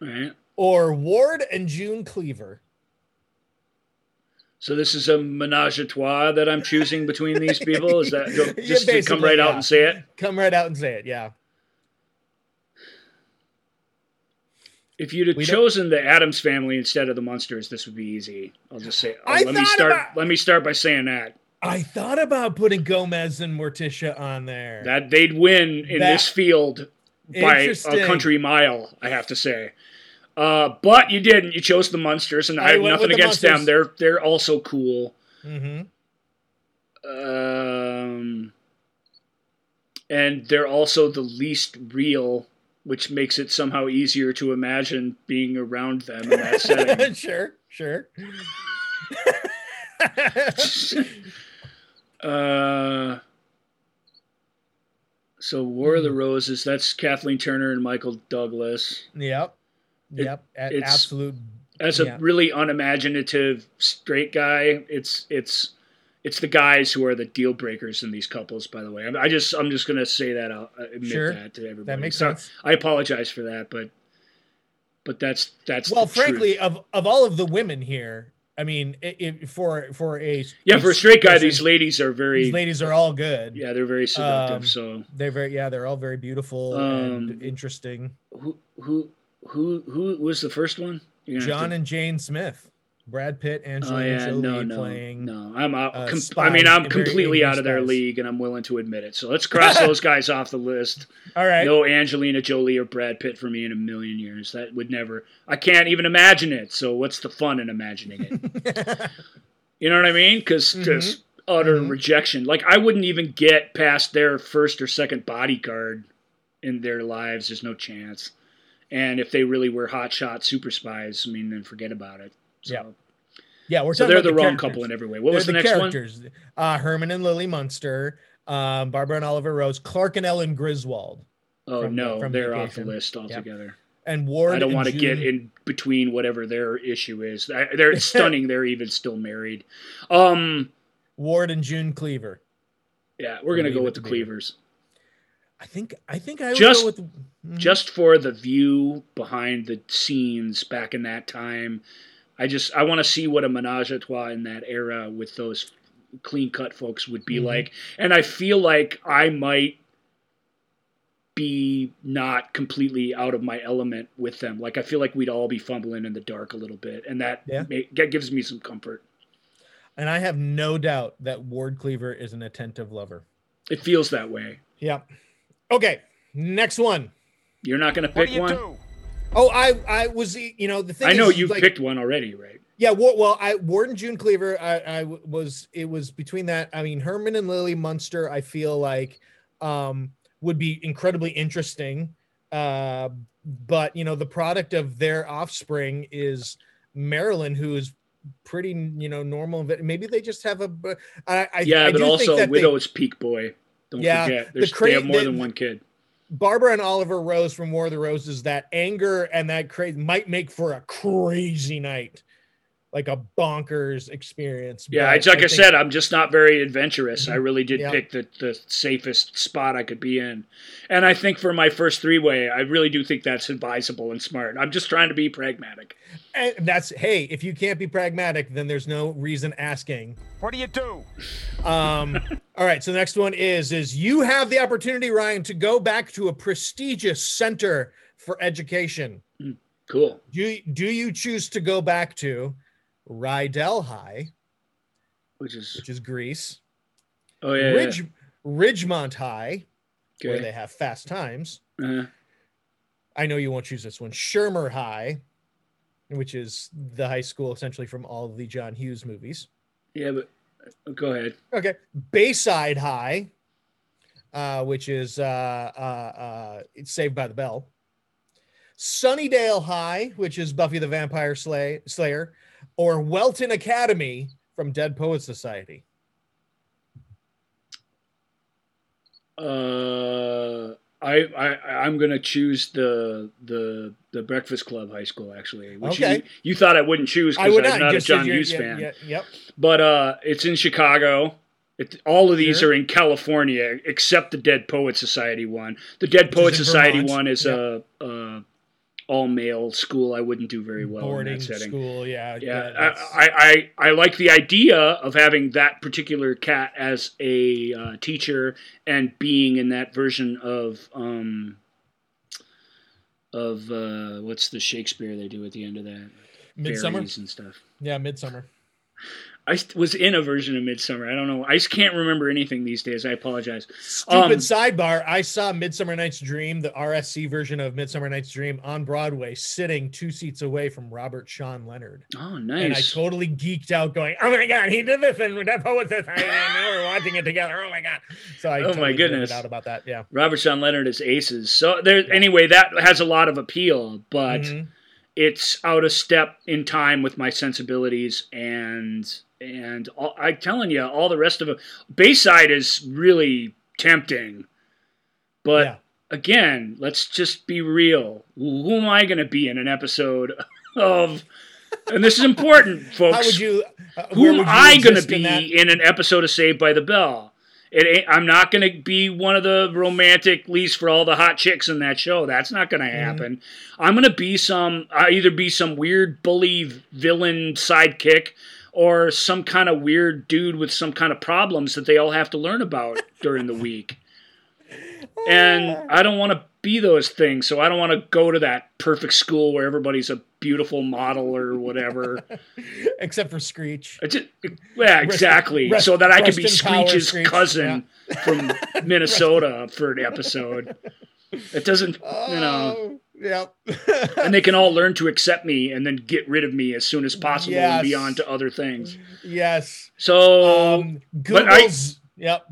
S3: All right.
S2: Or Ward and June Cleaver.
S3: So this is a menage a trois that I'm choosing between these people. Is that
S2: Yeah,
S3: just to come right out and say it?
S2: Come right out and say it. Yeah.
S3: If you'd have
S2: We don't-
S3: chosen the Addams family instead of the Munsters, this would be easy. I'll just say. oh, let me start.
S2: about-
S3: Let me start by saying that
S2: I thought about putting Gomez and Morticia on there.
S3: that they'd win in
S2: That-
S3: this field by a country mile. I have to say. Uh, but you didn't. You chose the Munsters, and I,
S2: I
S3: have nothing
S2: the
S3: against them. They're they're also cool.
S2: hmm
S3: Um, and they're also the least real, which makes it somehow easier to imagine being around them in that setting.
S2: sure, sure.
S3: uh, so War
S2: Hmm.
S3: of the Roses, that's Kathleen Turner and Michael Douglas.
S2: yep.
S3: It-
S2: Yep.
S3: It's-
S2: absolute.
S3: As a
S2: Yeah.
S3: really unimaginative straight guy, it's it's it's the guys who are the deal breakers in these couples. By the way, I I just I'm just gonna say that I'll admit
S2: Sure.
S3: that to everybody.
S2: That makes
S3: So-
S2: sense.
S3: I apologize for that, but but that's that's
S2: Well,
S3: the truth.
S2: frankly, of of all of the women here, I mean, i i for for a
S3: yeah, for a straight guy,
S2: person,
S3: these ladies are very
S2: these ladies are all good.
S3: yeah, they're very seductive.
S2: Um,
S3: so
S2: They're very yeah, they're all very beautiful
S3: Um,
S2: and interesting.
S3: who who who who was the first one? You're gonna have
S2: John
S3: to-
S2: and Jane Smith, Brad Pitt,
S3: Oh
S2: Angelina
S3: yeah,
S2: Jolie
S3: no, no,
S2: playing.
S3: no. I'm out.
S2: uh,
S3: com- I mean, I'm completely out of their
S2: spies.
S3: league, and I'm willing to admit it. So let's cross those guys off the list.
S2: All right.
S3: No Angelina Jolie or Brad Pitt for me in a million years. That would never. I can't even imagine it. So what's the fun in imagining it? you know what I mean? Because
S2: Mhm.
S3: just utter
S2: Mhm.
S3: rejection. Like I wouldn't even get past their first or second bodyguard in their lives. There's no chance. And if they really were hotshot super spies, I mean, then forget about it. So,
S2: Yeah. yeah, we're
S3: so they're
S2: about
S3: the wrong couple in every way. What
S2: They're
S3: was the, next one?
S2: characters. Uh, Herman and Lily Munster, um, Barbara and Oliver Rose, Clark and Ellen Griswold,
S3: Oh
S2: from-
S3: no,
S2: from
S3: they're off the list altogether.
S2: and Ward.
S3: I don't want to get in between whatever their issue is. I- They're stunning. They're even still married. Um,
S2: Ward and June Cleaver.
S3: yeah, we're gonna go with the. Cleavers
S2: I think. I think I would
S3: Just-
S2: go with Mhm.
S3: just for the view behind the scenes back in that time. I just I want to see what a menage a trois in that era with those clean cut folks would be
S2: Mhm.
S3: like, and I feel like I might be not completely out of my element with them. Like I feel like we'd all be fumbling in the dark a little bit, and that
S2: Yeah.
S3: ma- that gives me some comfort.
S2: and I have no doubt that Ward Cleaver is an attentive lover.
S3: It feels that way.
S2: Yep. Okay. Next one.
S3: You're not going to
S7: What
S3: pick
S7: do you
S3: one.
S7: do?
S2: Oh, I I was you know the thing.
S3: I know
S2: is,
S3: you
S2: like,
S3: picked one already, right?
S2: Yeah, well, well, I Ward and June Cleaver. I, I was it was between that. I mean, Herman and Lily Munster. I feel like um, would be incredibly interesting. Uh, but you know, the product of their offspring is Marilyn, who is pretty you know normal. Maybe they just have a. b- I, I
S3: Yeah,
S2: I
S3: but
S2: do
S3: also
S2: think that they-
S3: Widow's peak boy. Don't
S2: Yeah,
S3: forget,
S2: the
S3: There's,
S2: cra-
S3: they have more
S2: the-
S3: than one kid.
S2: Barbara and Oliver Rose from War of the Roses, that anger and that crazy might make for a crazy night, like a bonkers experience.
S3: Yeah, it's like I,
S2: think-
S3: said, I'm just not very adventurous. I really did
S2: Yeah.
S3: pick the, the safest spot I could be in. And I think for my first three way, I really do think that's advisable and smart. I'm just trying to be pragmatic.
S2: and that's hey, if you can't be pragmatic, then there's no reason asking.
S7: What do you do?
S2: Um, all right, so the next one is is you have the opportunity, Ryan, to go back to a prestigious center for education.
S3: Cool.
S2: Do do you choose to go back to Rydell High,
S3: Which is,
S2: which is Grease?
S3: oh, yeah.
S2: Ridge Ridgemont High,
S3: yeah.
S2: where they have fast times.
S3: Uh,
S2: I know you won't choose this one. Shermer High, which is the high school essentially from all of the John Hughes movies.
S3: yeah, but uh, go ahead.
S2: Okay. Bayside High, uh, which is uh, uh, uh, it's Saved by the Bell. Sunnydale High, which is Buffy the Vampire Slay- Slayer, or Welton Academy from Dead Poets Society.
S3: Uh, I, I I'm gonna choose the the the Breakfast Club High School actually, which
S2: Okay.
S3: you, you thought I wouldn't choose because
S2: would
S3: I'm
S2: not
S3: not a John Hughes
S2: yeah,
S3: fan.
S2: yeah, yep.
S3: But uh, it's in Chicago. It, all of these
S2: Sure.
S3: are in California, except the Dead Poet Society one. The Dead
S2: Which
S3: Poet Society
S2: Vermont.
S3: one is
S2: Yep.
S3: a, a all male school. I wouldn't do very well
S2: Boarding
S3: in that setting.
S2: school. Yeah.
S3: Yeah,
S2: that's-
S3: I, I, I I like the idea of having that particular cat as a uh, teacher and being in that version of um, of uh, what's the Shakespeare they do at the end of that?
S2: Midsummer.
S3: And stuff.
S2: Yeah, Midsummer.
S3: I was in a version of Midsummer. I don't know. I just can't remember anything these days. I apologize.
S2: Stupid
S3: Um,
S2: sidebar. I saw Midsummer Night's Dream, the RSC version of Midsummer Night's Dream on Broadway, sitting two seats away from Robert Sean Leonard.
S3: Oh, nice!
S2: And I totally geeked out going, Oh my god, he did this and that poet this and now we're watching it together. Oh my god. So I
S3: Oh, my
S2: totally nerded
S3: goodness.
S2: out about that. Yeah.
S3: Robert Sean Leonard is aces. So there. Anyway, that has a lot of appeal, but
S2: Mhm.
S3: it's out of step in time with my sensibilities and and all, I'm telling you, all the rest of it. Bayside is really tempting, but
S2: yeah.
S3: again, let's just be real. Who am I going to be in an episode of? And this is important, folks.
S2: How would you uh,
S3: Who am I going to
S2: exist in
S3: be in, an episode of Saved by the Bell? It ain't, I'm not going to be one of the romantic leads for all the hot chicks in that show. That's not going to
S2: Mm-hmm.
S3: happen. I'm going to be some, I either be some weird bully villain sidekick or some kind of weird dude with some kind of problems that they all have to learn about during the week. And I don't want to be those things, so I don't want to go to that perfect school where everybody's a beautiful model or whatever.
S2: Except for Screech.
S3: Just, yeah, exactly.
S2: rest-
S3: so that I could be Screech's
S2: Screech.
S3: cousin from Minnesota for an episode. It doesn't, you know,
S2: Oh, yeah.
S3: and they can all learn to accept me and then get rid of me as soon as possible and be on to other things.
S2: yes.
S3: So,
S2: Um,
S3: but I-
S2: Google's yep.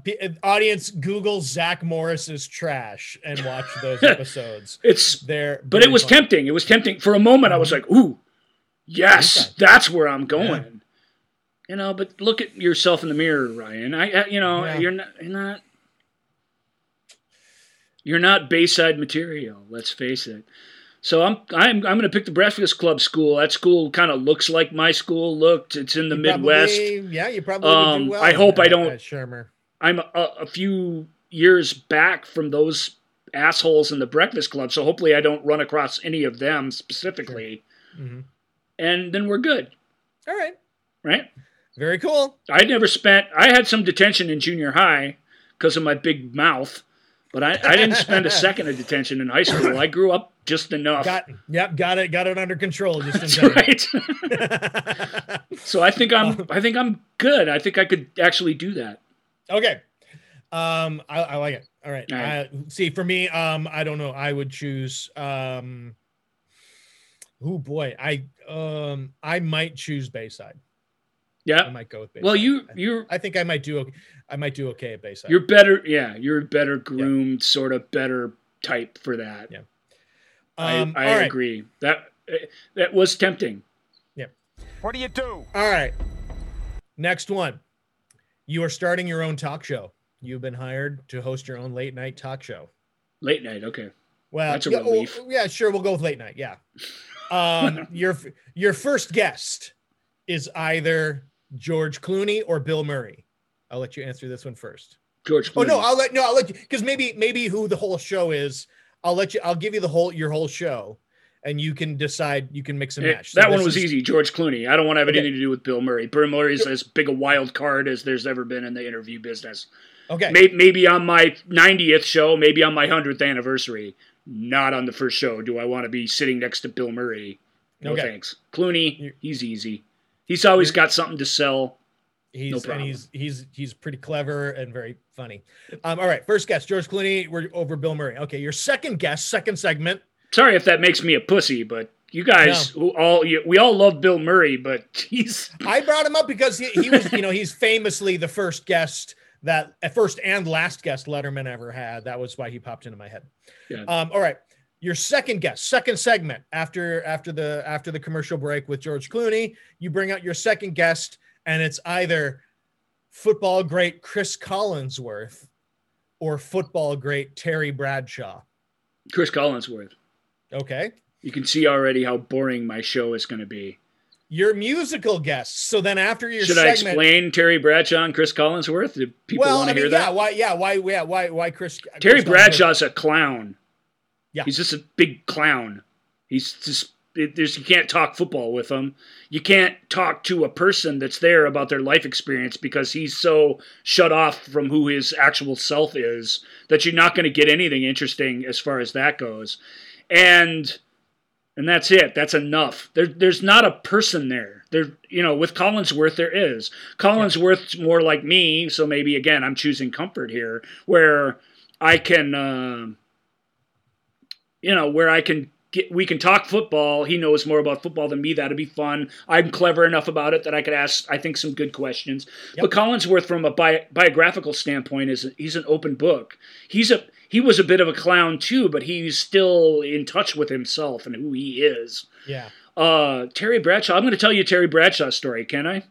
S2: Audience Google Zach Morris's trash and watch those episodes.
S3: it's,
S2: They're
S3: but it was
S2: funny.
S3: tempting. It was tempting. For a moment, I was like, ooh, yes, that's where I'm going. You know, but look at yourself in the mirror, Ryan. I, I you know,
S2: Yeah.
S3: you're not, you're not, you're not Bayside material. Let's face it. So I'm, I'm, I'm going to pick the Breakfast Club school. That school kind of looks like my school looked. It's in the
S2: You
S3: Midwest.
S2: probably- yeah, you probably would
S3: Um,
S2: do well.
S3: I hope I don't-
S2: Shermer.
S3: I'm a, a few years back from those assholes in the Breakfast Club, so hopefully I don't run across any of them specifically.
S2: Mhm.
S3: And then we're good,
S2: All right.
S3: right?
S2: Very cool.
S3: I never spent. I had some detention in junior high because of my big mouth, but I, I didn't spend a second of detention in high school. I grew up just enough.
S2: Got yep, got it, got it under control just
S3: That's
S2: in time.
S3: right. so I think I'm. I think I'm good. I think I could actually do that.
S2: Okay. Um, I, I like it. All right.
S3: All right.
S2: Uh, see, for me, um, I don't know. I would choose. Um, oh boy, I um, I might choose Bayside. I might go with Bayside.
S3: Well, you you're
S2: I think I might do. Okay. I might do okay at Bayside.
S3: You're better, yeah. You're a better groomed, sort of better type for that.
S2: Yeah.
S3: I,
S2: Um,
S3: I
S2: all right.
S3: agree. That that was tempting. Yeah.
S6: What do you do?
S2: All right. Next one. You are starting your own talk show. You've been hired to host your own late night talk show.
S3: Late night, okay.
S2: Well,
S3: That's a
S2: yeah, oh,
S3: relief.
S2: yeah, sure. We'll go with late night. Yeah. Um, your your first guest is either George Clooney or Bill Murray. I'll let you answer this one first.
S3: George.
S2: Oh no, I'll let no, I'll let you because maybe maybe who the whole show is. I'll let you. I'll give you the whole your whole show, and you can decide. You can mix and
S3: Eh,
S2: match. So
S3: that one was
S2: is-
S3: easy. George Clooney. I don't want to have
S2: Okay.
S3: anything to do with Bill Murray. Bill Murray's as big a wild card as there's ever been in the interview business.
S2: Okay.
S3: Maybe, maybe on my 90th show, maybe on my 100th anniversary. Not on the first show. Do I want to be sitting next to Bill Murray? No
S2: Okay.
S3: thanks. Clooney, he's easy. He's always got something to sell.
S2: He's and
S3: problem.
S2: he's he's he's pretty clever and very funny. Um, all right, first guest George Clooney. We're over Bill Murray. Okay, your second guest, second segment.
S3: Sorry if that makes me a pussy, but you guys, who all you, we all love Bill Murray, but he's
S2: I brought him up because he, he was, you know, he's famously the first guest that first and last guest Letterman ever had. That was why he popped into my head.
S3: Yeah.
S2: Um, all right. Your second guest, second segment after after the after the commercial break with George Clooney, you bring out your second guest, and it's either football great Chris Collinsworth or football great Terry Bradshaw.
S3: Chris Collinsworth.
S2: Okay.
S3: You can see already how boring my show is going to be.
S2: Your musical guests. So then after your
S3: Should I explain Terry Bradshaw and Chris Collinsworth? Do people
S2: well,
S3: want
S2: I
S3: to
S2: mean,
S3: hear
S2: yeah,
S3: that?
S2: why, yeah, why, yeah, why, why, Chris?
S3: Terry
S2: Chris
S3: Bradshaw's a clown.
S2: Yeah.
S3: He's just a big clown. He's just it, there's you can't talk football with him. You can't talk to a person that's there about their life experience because he's so shut off from who his actual self is that you're not going to get anything interesting as far as that goes. and and that's it. That's enough. There, there's not a person there. There, you know, with Collinsworth there is. Collinsworth's more like me, so maybe again I'm choosing comfort here, where I can, uh, you know, where I can get, we can talk football. He knows more about football than me. That'd be fun. I'm clever enough about it that I could ask, I think, some good questions. But Collinsworth, from a bi- biographical standpoint, is he's an open book. He's a he was a bit of a clown too, but he's still in touch with himself and who he is.
S2: Yeah.
S3: Uh, Terry Bradshaw. I'm going to tell you Terry Bradshaw story. Can I?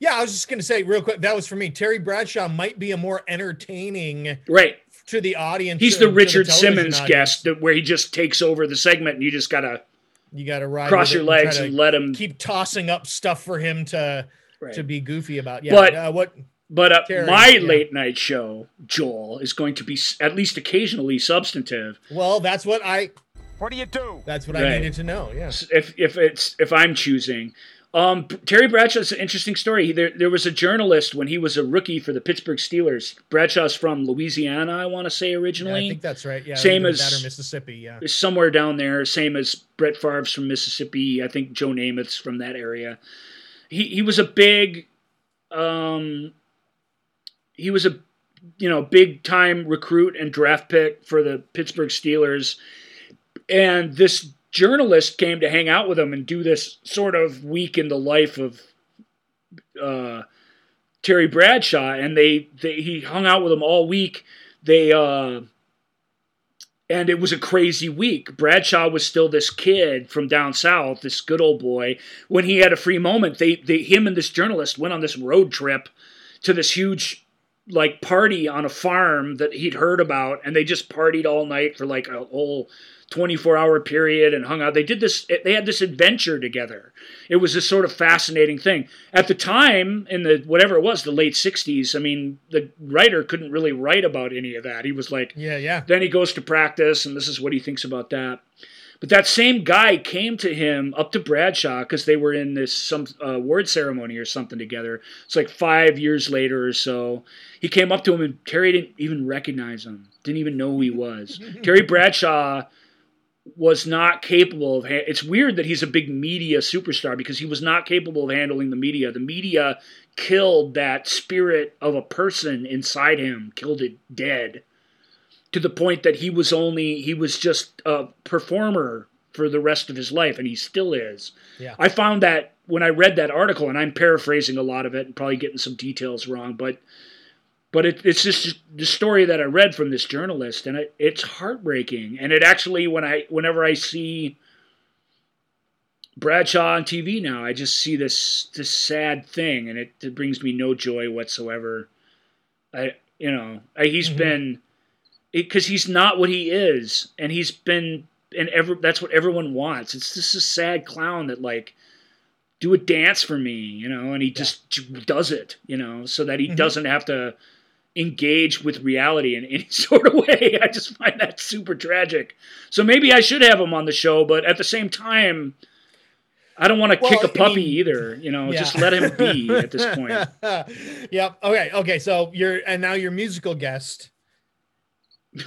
S2: Yeah, I was just gonna say real quick. That was for me. Terry Bradshaw might be a more entertaining
S3: Right.
S2: To the audience.
S3: He's the
S2: to
S3: Richard
S2: television
S3: Simmons
S2: audience.
S3: guest that, where he just takes over the segment and you just gotta
S2: You got to ride
S3: cross your
S2: it and
S3: legs and let him.
S2: keep tossing up stuff for him to
S3: Right.
S2: to be goofy about. Yeah,
S3: But-
S2: uh, what?
S3: But uh,
S2: Terry,
S3: my
S2: yeah.
S3: late night show, Joel, is going to be at least occasionally substantive.
S2: Well, that's what I.
S6: What do you do?
S2: That's what I
S3: Right.
S2: needed to know. Yeah.
S3: If if it's if I'm choosing, um, Terry Bradshaw's an interesting story. There there was a journalist when he was a rookie for the Pittsburgh Steelers. Bradshaw's from Louisiana, I want to say
S2: Yeah,
S3: originally.
S2: I think that's right. Yeah.
S3: Same as-
S2: that or Mississippi. Yeah.
S3: somewhere down there, same as Brett Favre's from Mississippi. I think Joe Namath's from that area. He he was a big, um, he was a you know big time recruit and draft pick for the Pittsburgh Steelers, and this journalist came to hang out with him and do this sort of week in the life of uh, Terry Bradshaw, and they, they he hung out with him all week. They uh, and it was a crazy week. Bradshaw was still this kid from down south, this good old boy. When he had a free moment, they, they him and this journalist went on this road trip to this huge like party on a farm that he'd heard about, and they just partied all night for like a whole 24 hour period and hung out. They did this, they had this adventure together. It was this sort of fascinating thing. At the time, in the whatever it was, the late 60s, I mean, the writer couldn't really write about any of that. He was like,
S2: Yeah. Yeah.
S3: then he goes to practice, and this is what he thinks about that. But that same guy came to him up to Bradshaw because they were in this some uh, word ceremony or something together. It's like five years later or so. He came up to him, and Terry didn't even recognize him. Didn't even know who he was. Terry Bradshaw was not capable of. Ha- it's weird that he's a big media superstar because he was not capable of handling the media. The media killed that spirit of a person inside him, killed it dead to the point that he was only he was just a performer for the rest of his life and he still is
S2: Yeah.
S3: i found that when i read that article and i'm paraphrasing a lot of it and probably getting some details wrong but but it, it's just the story that i read from this journalist and it, it's heartbreaking and it actually when i whenever i see bradshaw on tv now i just see this this sad thing and it, it brings me no joy whatsoever i you know I, he's
S2: Mhm.
S3: been because he's not what he is, and he's been, and ever that's what everyone wants. It's just a sad clown that like do a dance for me, you know, and he just does it, you know, so that he
S2: Mhm.
S3: doesn't have to engage with reality in any sort of way. I just find that super tragic. So maybe I should have him on the show, but at the same time. I don't want to
S2: Well,
S3: kick a puppy
S2: mean,
S3: either, you know.
S2: Yeah.
S3: Just let him be at this point.
S2: yep. Okay. Okay. So you're and now your musical guest.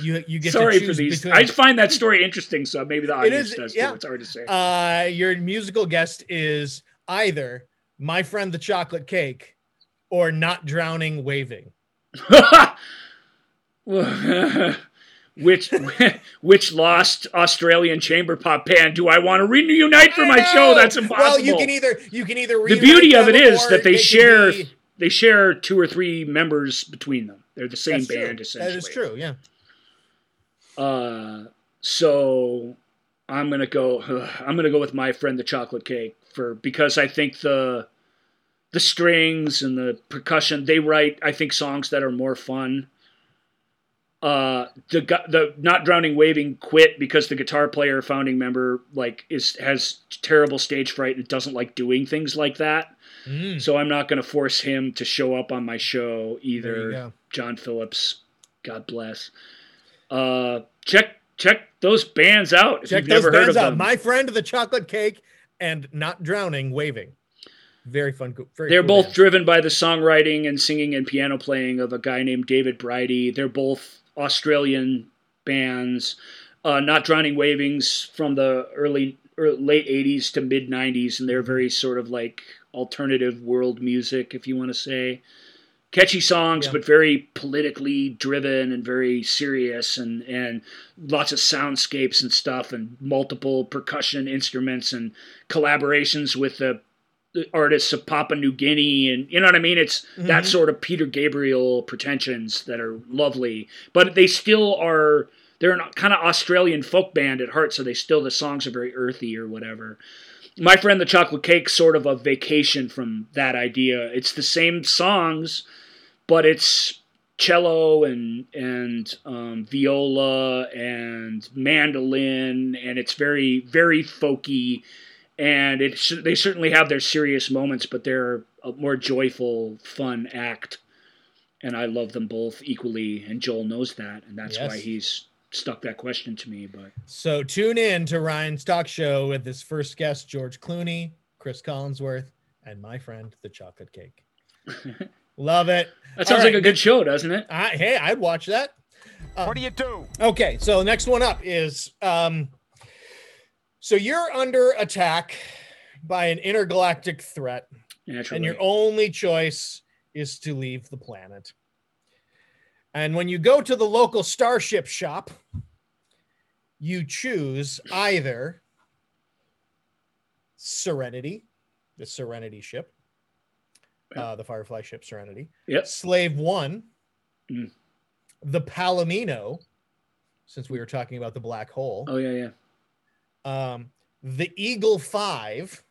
S2: You you get
S3: Sorry for these.
S2: between.
S3: I find that story interesting, so maybe the audience
S2: is-
S3: does
S2: yeah.
S3: too. It's hard to say.
S2: Uh, your musical guest is either my friend the chocolate cake or not drowning waving.
S3: which which lost Australian chamber pop band do I want to reunite for my show? That's impossible.
S2: Well, you can either you can either
S3: the beauty of it is that they
S2: could
S3: share
S2: be-
S3: they share two or three members between them. They're the same
S2: That's true.
S3: band essentially.
S2: That is true. Yeah.
S3: Uh, so I'm gonna go. I'm gonna go with my friend the chocolate cake for because I think the the strings and the percussion they write. I think songs that are more fun. Uh, the the not drowning waving quit because the guitar player founding member like is has terrible stage fright and doesn't like doing things like that.
S2: Mm,
S3: So I'm not going to force him to show up on my show either. John Phillips, God bless. Uh, check check those bands out if
S2: Check
S3: you've
S2: those
S3: never heard
S2: bands
S3: of
S2: out.
S3: them.
S2: My friend the chocolate cake and not drowning waving. Very fun. Very
S3: They're
S2: cool
S3: both
S2: bands.
S3: driven by the songwriting and singing and piano playing of a guy named David Bridie. They're both Australian bands. uh, Not Drowning Wavings from the early or late 80s to mid 90s, and they're very sort of like alternative world music, if you want to say. Catchy songs,
S2: Yeah.
S3: but very politically driven and very serious, and, and lots of soundscapes and stuff, and multiple percussion instruments and collaborations with the, the artists of Papua New Guinea, and you know what I mean. It's that
S2: Mhm.
S3: sort of Peter Gabriel pretensions that are lovely, but they still are. They're a kind of Australian folk band at heart, so they still the songs are very earthy or whatever. My friend the Chocolate Cake sort of a vacation from that idea. It's the same songs, but it's cello and and um, viola and mandolin, and it's very very folky. And it they certainly have their serious moments, but they're a more joyful, fun act. And I love them both equally, and Joel knows that, and that's why he's stuck that question to me. But
S2: So tune in to Ryan's talk show with his first guest, George Clooney, Chris Collinsworth, and my friend, the Chocolate Cake. Love it.
S3: that
S2: All
S3: sounds
S2: right,
S3: like a good show, doesn't it?
S2: I, hey, I'd watch that.
S6: What do you do?
S2: Okay, so next one up is um, so you're under attack by an intergalactic threat,
S3: Naturally.
S2: and your only choice is to leave the planet. And when you go to the local starship shop, you choose either Serenity, the Serenity ship, uh, the Firefly ship Serenity,
S3: Yep.
S2: Slave One,
S3: Mm.
S2: the Palomino, since we were talking about the black hole,
S3: Oh yeah, yeah.
S2: Um, the Eagle Five,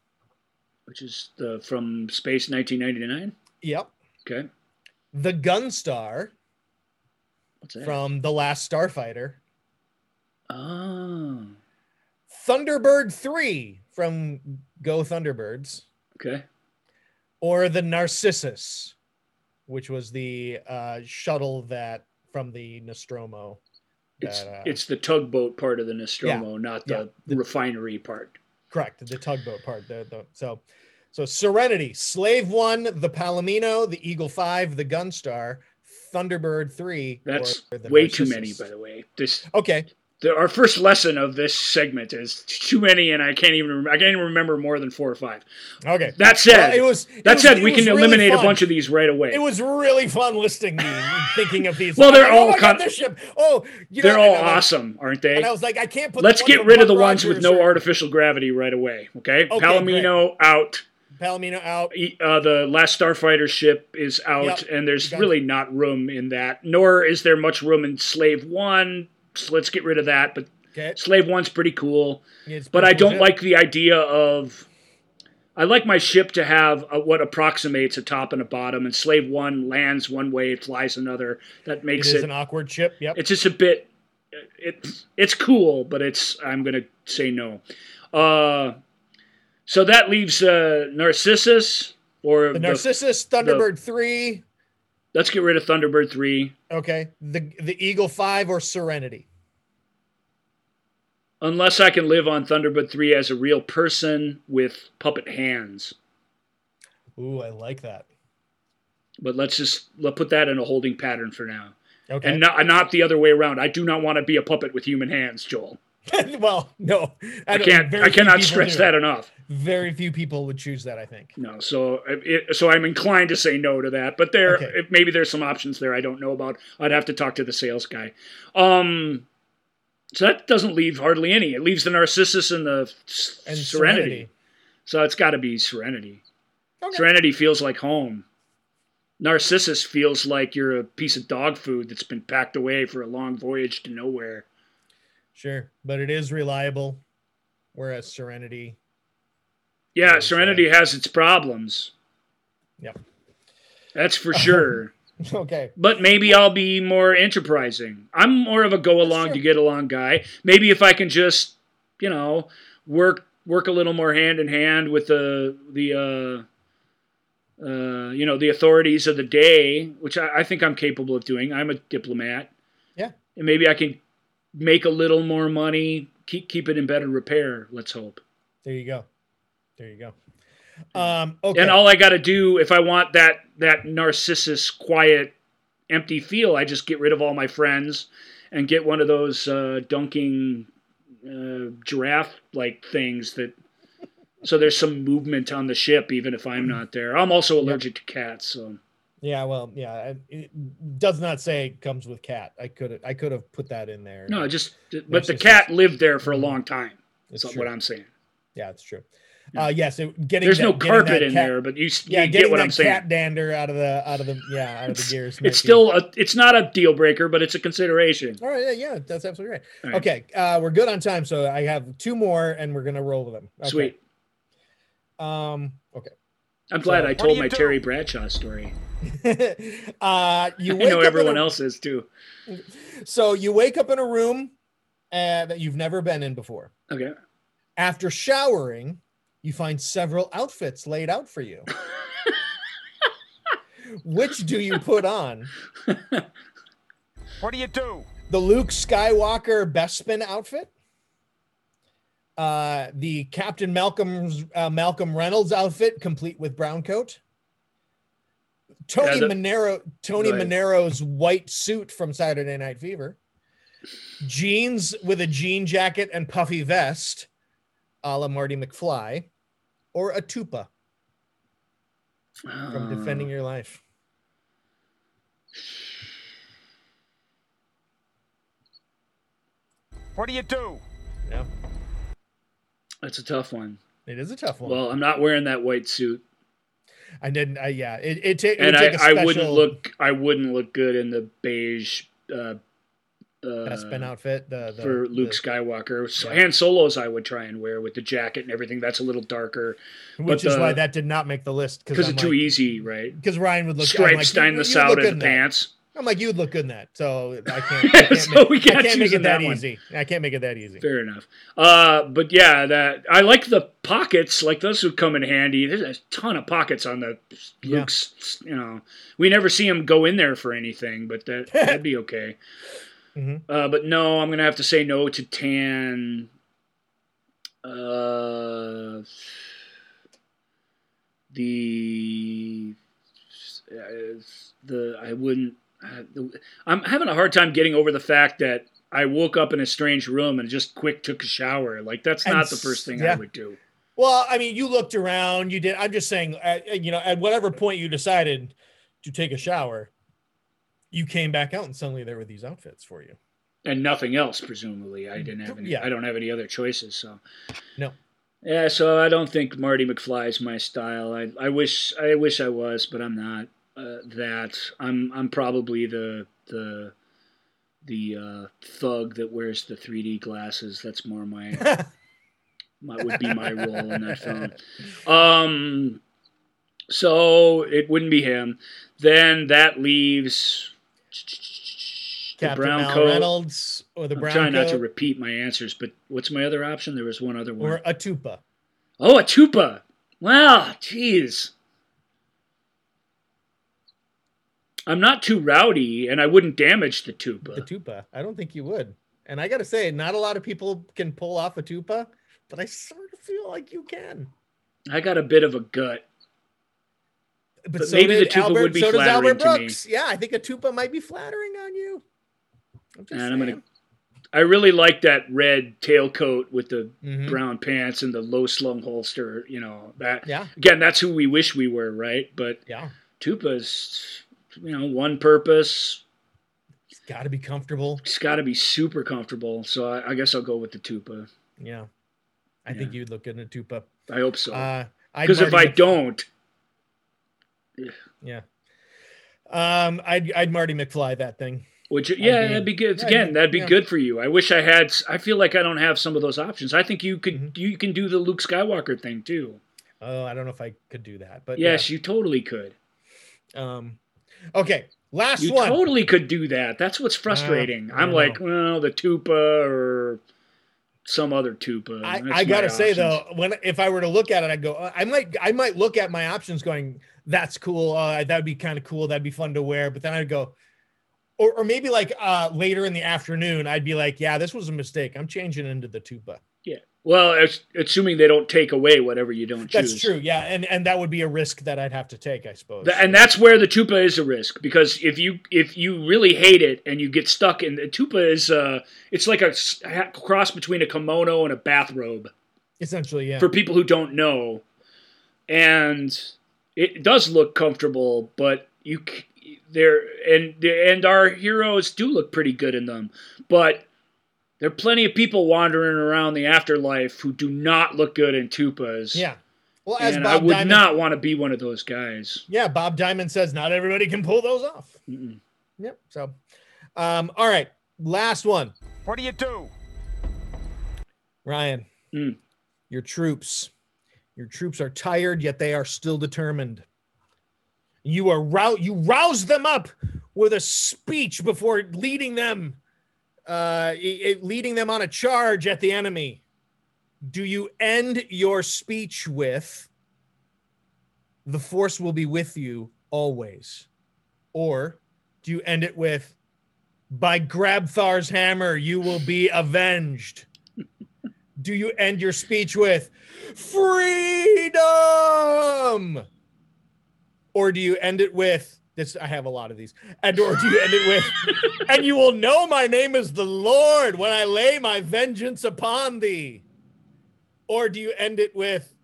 S3: Which is the from Space 1999.
S2: yep,
S3: Okay.
S2: the Gunstar
S3: What's that?
S2: from The Last Starfighter,
S3: Oh.
S2: Thunderbird 3 from Go Thunderbirds,
S3: Okay.
S2: or the Narcissus, which was the uh, shuttle that from the Nostromo.
S3: It's
S2: that, uh,
S3: it's the tugboat part of the Nostromo, not the
S2: yeah. The-
S3: refinery part.
S2: correct the tugboat part. The, the so so Serenity, Slave One, the Palomino, the Eagle Five, the Gunstar, Thunderbird Three.
S3: That's way too many, by the way. This
S2: Okay,
S3: the, our first lesson of this segment is too many, and I can't even rem- I can't even remember more than four or five.
S2: okay.
S3: That said,
S2: Well, it was it
S3: that
S2: was-
S3: said, we can
S2: really
S3: eliminate a bunch of these right away.
S2: It was really fun listing these, thinking of these.
S3: Well, they're
S2: like,
S3: all
S2: oh my God,
S3: con-
S2: this ship. Oh, you
S3: They're all awesome, aren't they?
S2: And I was like, I can't put.
S3: Let's get rid of the ones with no
S2: or
S3: artificial gravity right away. Okay,
S2: Okay,
S3: Palomino out.
S2: Palomino out.
S3: Uh, the last Starfighter ship is out,
S2: Yep.
S3: and there's
S2: Got it.
S3: really not room in that. Nor is there much room in Slave One. So let's get rid of that. But
S2: Okay,
S3: Slave One's pretty cool.
S2: It's
S3: But I don't like the idea of. I like my ship to have a, what approximates a top and a bottom, and Slave One lands one way, flies another. That makes
S2: is
S3: it.
S2: an awkward ship. Yep.
S3: it's just a bit. It's it's cool, but it's. I'm gonna say no. Uh, so that leaves uh, Narcissus or
S2: the Narcissus, Thunderbird three.
S3: Let's get rid of Thunderbird three.
S2: Okay, the the Eagle five or Serenity.
S3: Unless I can live on Thunderbird 3 as a real person with puppet hands.
S2: Ooh, I like that.
S3: But let's just let put that in a holding pattern for now.
S2: Okay.
S3: And not, not the other way around. I do not want to be a puppet with human hands, Joel.
S2: well, no,
S3: I
S2: don't-
S3: can't I cannot stress that enough.
S2: Very few people would choose that. I think.
S3: No, so it, so I'm inclined to say no to that. But there,
S2: Okay.
S3: maybe there's some options there I don't know about. I'd have to talk to the sales guy. Um, so that doesn't leave hardly any. It leaves the Narcissus and the
S2: And
S3: Serenity.
S2: Serenity.
S3: So it's got to be Serenity.
S2: Okay.
S3: Serenity feels like home. Narcissus feels like you're a piece of dog food that's been packed away for a long voyage to nowhere.
S2: Sure, but it is reliable, whereas Serenity.
S3: Yeah, Serenity has its problems.
S2: Yep.
S3: That's for sure.
S2: Okay.
S3: but maybe I'll be more enterprising. I'm more of a go along to get along guy. Maybe if I can just, you know, work work a little more hand in hand with the the uh, uh, you know the authorities of the day, which I, I think I'm capable of doing. I'm a diplomat.
S2: Yeah.
S3: and maybe I can make a little more money, keep keep it in better repair. Let's hope.
S2: There you go. There you go. Um. Okay.
S3: And all I got to do if I want that that narcissus quiet empty feel, I just get rid of all my friends and get one of those uh, dunking uh, giraffe like things that. So there's some movement on the ship, even if I'm not there. I'm also allergic to cats, so
S2: Yeah, well, yeah, it- does not say it comes with cat. I could I could have put that in there.
S3: no, just but the cat lived there for a long time. That's what I'm saying.
S2: Yeah, it's true. Uh, yes, it, getting
S3: There's
S2: that-
S3: no carpet in
S2: cat-
S3: there, but you,
S2: Yeah,
S3: you get what I'm saying.
S2: cat dander out of the out of the yeah out of the gears.
S3: It's still a, it's not a deal breaker, but it's a consideration.
S2: all right. Yeah, yeah, that's absolutely right.
S3: Right.
S2: Okay, uh, we're good on time, so I have two more, and we're gonna roll with them. Okay.
S3: Sweet.
S2: Um. Okay.
S3: I'm glad
S2: So-
S3: I told my
S6: do?
S3: Terry Bradshaw story.
S2: uh, you
S3: I know
S2: up
S3: everyone
S2: a-
S3: else is too.
S2: So you wake up in a room uh, that you've never been in before.
S3: Okay.
S2: After showering, you find several outfits laid out for you. Which do you put on?
S6: What do you do?
S2: The Luke Skywalker Bespin outfit, uh, the Captain Malcolm's uh, Malcolm Reynolds outfit, complete with brown coat. Tony
S3: Yeah,
S2: Manero, Tony
S3: Go ahead.
S2: Manero's white suit from Saturday Night Fever. Jeans with a jean jacket and puffy vest, a la Marty McFly, or a tupa from
S3: Uh,
S2: Defending Your Life.
S6: What do you do?
S2: Yeah,
S3: That's a tough one.
S2: it is a tough one.
S3: Well, I'm not wearing that white suit,
S2: I didn't. I, yeah, it it, ta- it
S3: and I,
S2: a
S3: I
S2: special
S3: wouldn't look I wouldn't look good in the beige uh, uh,
S2: Bespin outfit. The, the
S3: for Luke
S2: the-
S3: Skywalker. So
S2: Yeah.
S3: Han Solos I would try and wear with the jacket and everything. That's a little darker
S2: which
S3: but
S2: is why that did not make the list
S3: because it's too easy, right?
S2: Because Ryan would look.
S3: Stripes
S2: like,
S3: down the side of the
S2: in that. I'm like, you'd look good in that. So I can't. I can't,
S3: So
S2: make,
S3: we can't
S2: can't make it that,
S3: that
S2: easy. I can't make it that easy.
S3: Fair enough. Uh, but yeah, that I like the pockets. Like those would come in handy. There's a ton of pockets on the
S2: Yeah.
S3: You know, we never see him go in there for anything, but that that'd be okay.
S2: Mhm.
S3: Uh, but no, I'm gonna have to say no to tan. Uh, the uh, the I wouldn't. I'm having a hard time getting over the fact that I woke up in a strange room and just quick took a shower. Like that's
S2: And
S3: not the first thing I would do.
S2: Well, I mean, you looked around. You did. I'm just saying. Uh, you know, at whatever point you decided to take a shower, you came back out, and suddenly there were these outfits for you.
S3: and nothing else presumably i didn't have any
S2: Yeah.
S3: i don't have any other choices so
S2: No.
S3: yeah so i don't think marty mcfly is my style i, I wish i wish i was but i'm not uh, that i'm i'm probably the the the uh, thug that wears the 3d glasses that's more my, my would be my role in that film um so it wouldn't be him then that leaves the
S2: Captain
S3: brown
S2: Mal
S3: coat
S2: Reynolds or the
S3: I'm
S2: brown
S3: trying not to repeat my answers, but what's my other option? There was one other one.
S2: or a tupa.
S3: oh, a tupa. Wow, jeez. I'm not too rowdy, and I wouldn't damage the tupa.
S2: The tupa. I don't think you would. And I got to say, not a lot of people can pull off a tupa, but I sort of feel like you can.
S3: I got a bit of a gut.
S2: But,
S3: But
S2: so
S3: maybe the tupa
S2: Albert,
S3: would be
S2: so does
S3: flattering
S2: Albert
S3: to me.
S2: Brooks. Yeah, I think a tupa might be flattering on you. I'm just
S3: And I'm gonna. I really like that red tailcoat with the
S2: Mhm.
S3: brown pants and the low slung holster. You know that.
S2: Yeah,
S3: Again, that's who we wish we were, right? But
S2: yeah.
S3: tupa's, you know, one purpose.
S2: It's got to be comfortable.
S3: It's got to be super comfortable. So I, I guess I'll go with the tupa.
S2: Yeah, I think you'd look good in a tupa.
S3: I hope so.
S2: Uh,
S3: Because if I don't,
S2: yeah, um, I'd I'd Marty McFly that thing.
S3: which yeah,
S2: be-
S3: that'd be good.
S2: yeah,
S3: Again, that'd be
S2: yeah.
S3: good for you. I wish I had. I feel like I don't have some of those options. I think you could.
S2: Mhm.
S3: You can do the Luke Skywalker thing too.
S2: Oh, I don't know if I could do that, but
S3: Yes, you totally could.
S2: Um, okay, last one
S3: You
S2: one.
S3: totally could do that. That's what's frustrating.
S2: I
S3: I'm
S2: don't
S3: like, well, the Tupa or some other Tupa.
S2: I, I gotta say
S3: options.
S2: though, when if I were to look at it, I'd go. uh, I might I might look at my options, going, "That's cool. Uh, that'd be kind of cool. That'd be fun to wear." But then I'd go, or, or maybe like uh, later in the afternoon, I'd be like, "Yeah, this was a mistake. I'm changing into the tuba."
S3: Well, assuming they don't take away whatever you don't choose.
S2: That's true. Yeah, and and that would be a risk that I'd have to take, I suppose.
S3: And that's where the tupa is a risk because if you if you really hate it and you get stuck in the tupa is uh it's like a cross between a kimono and a bathrobe
S2: essentially, yeah.
S3: for people who don't know and it does look comfortable but you there and and our heroes do look pretty good in them but there are plenty of people wandering around the afterlife who do not look good in tupas
S2: yeah. Well, as
S3: and
S2: Bob
S3: I would
S2: Diamond,
S3: not want to be one of those guys
S2: yeah, Bob Diamond says not everybody can pull those off.
S3: Mm-mm.
S2: Yep. So, um, all right, last one,
S6: What do you do?
S2: Ryan.
S3: Mm.
S2: Your troops, your troops are tired, yet they are still determined. You are rou- you rouse them up with a speech before leading them, uh, i- i- leading them on a charge at the enemy. Do you end your speech with, "The Force will be with you always," or do you end it with, "By Grabthar's hammer you will be avenged"? do you end your speech with freedom or do you end it with this i have a lot of these. And or do you end it with and you will know my name is the lord when i lay my vengeance upon thee. Or do you end it with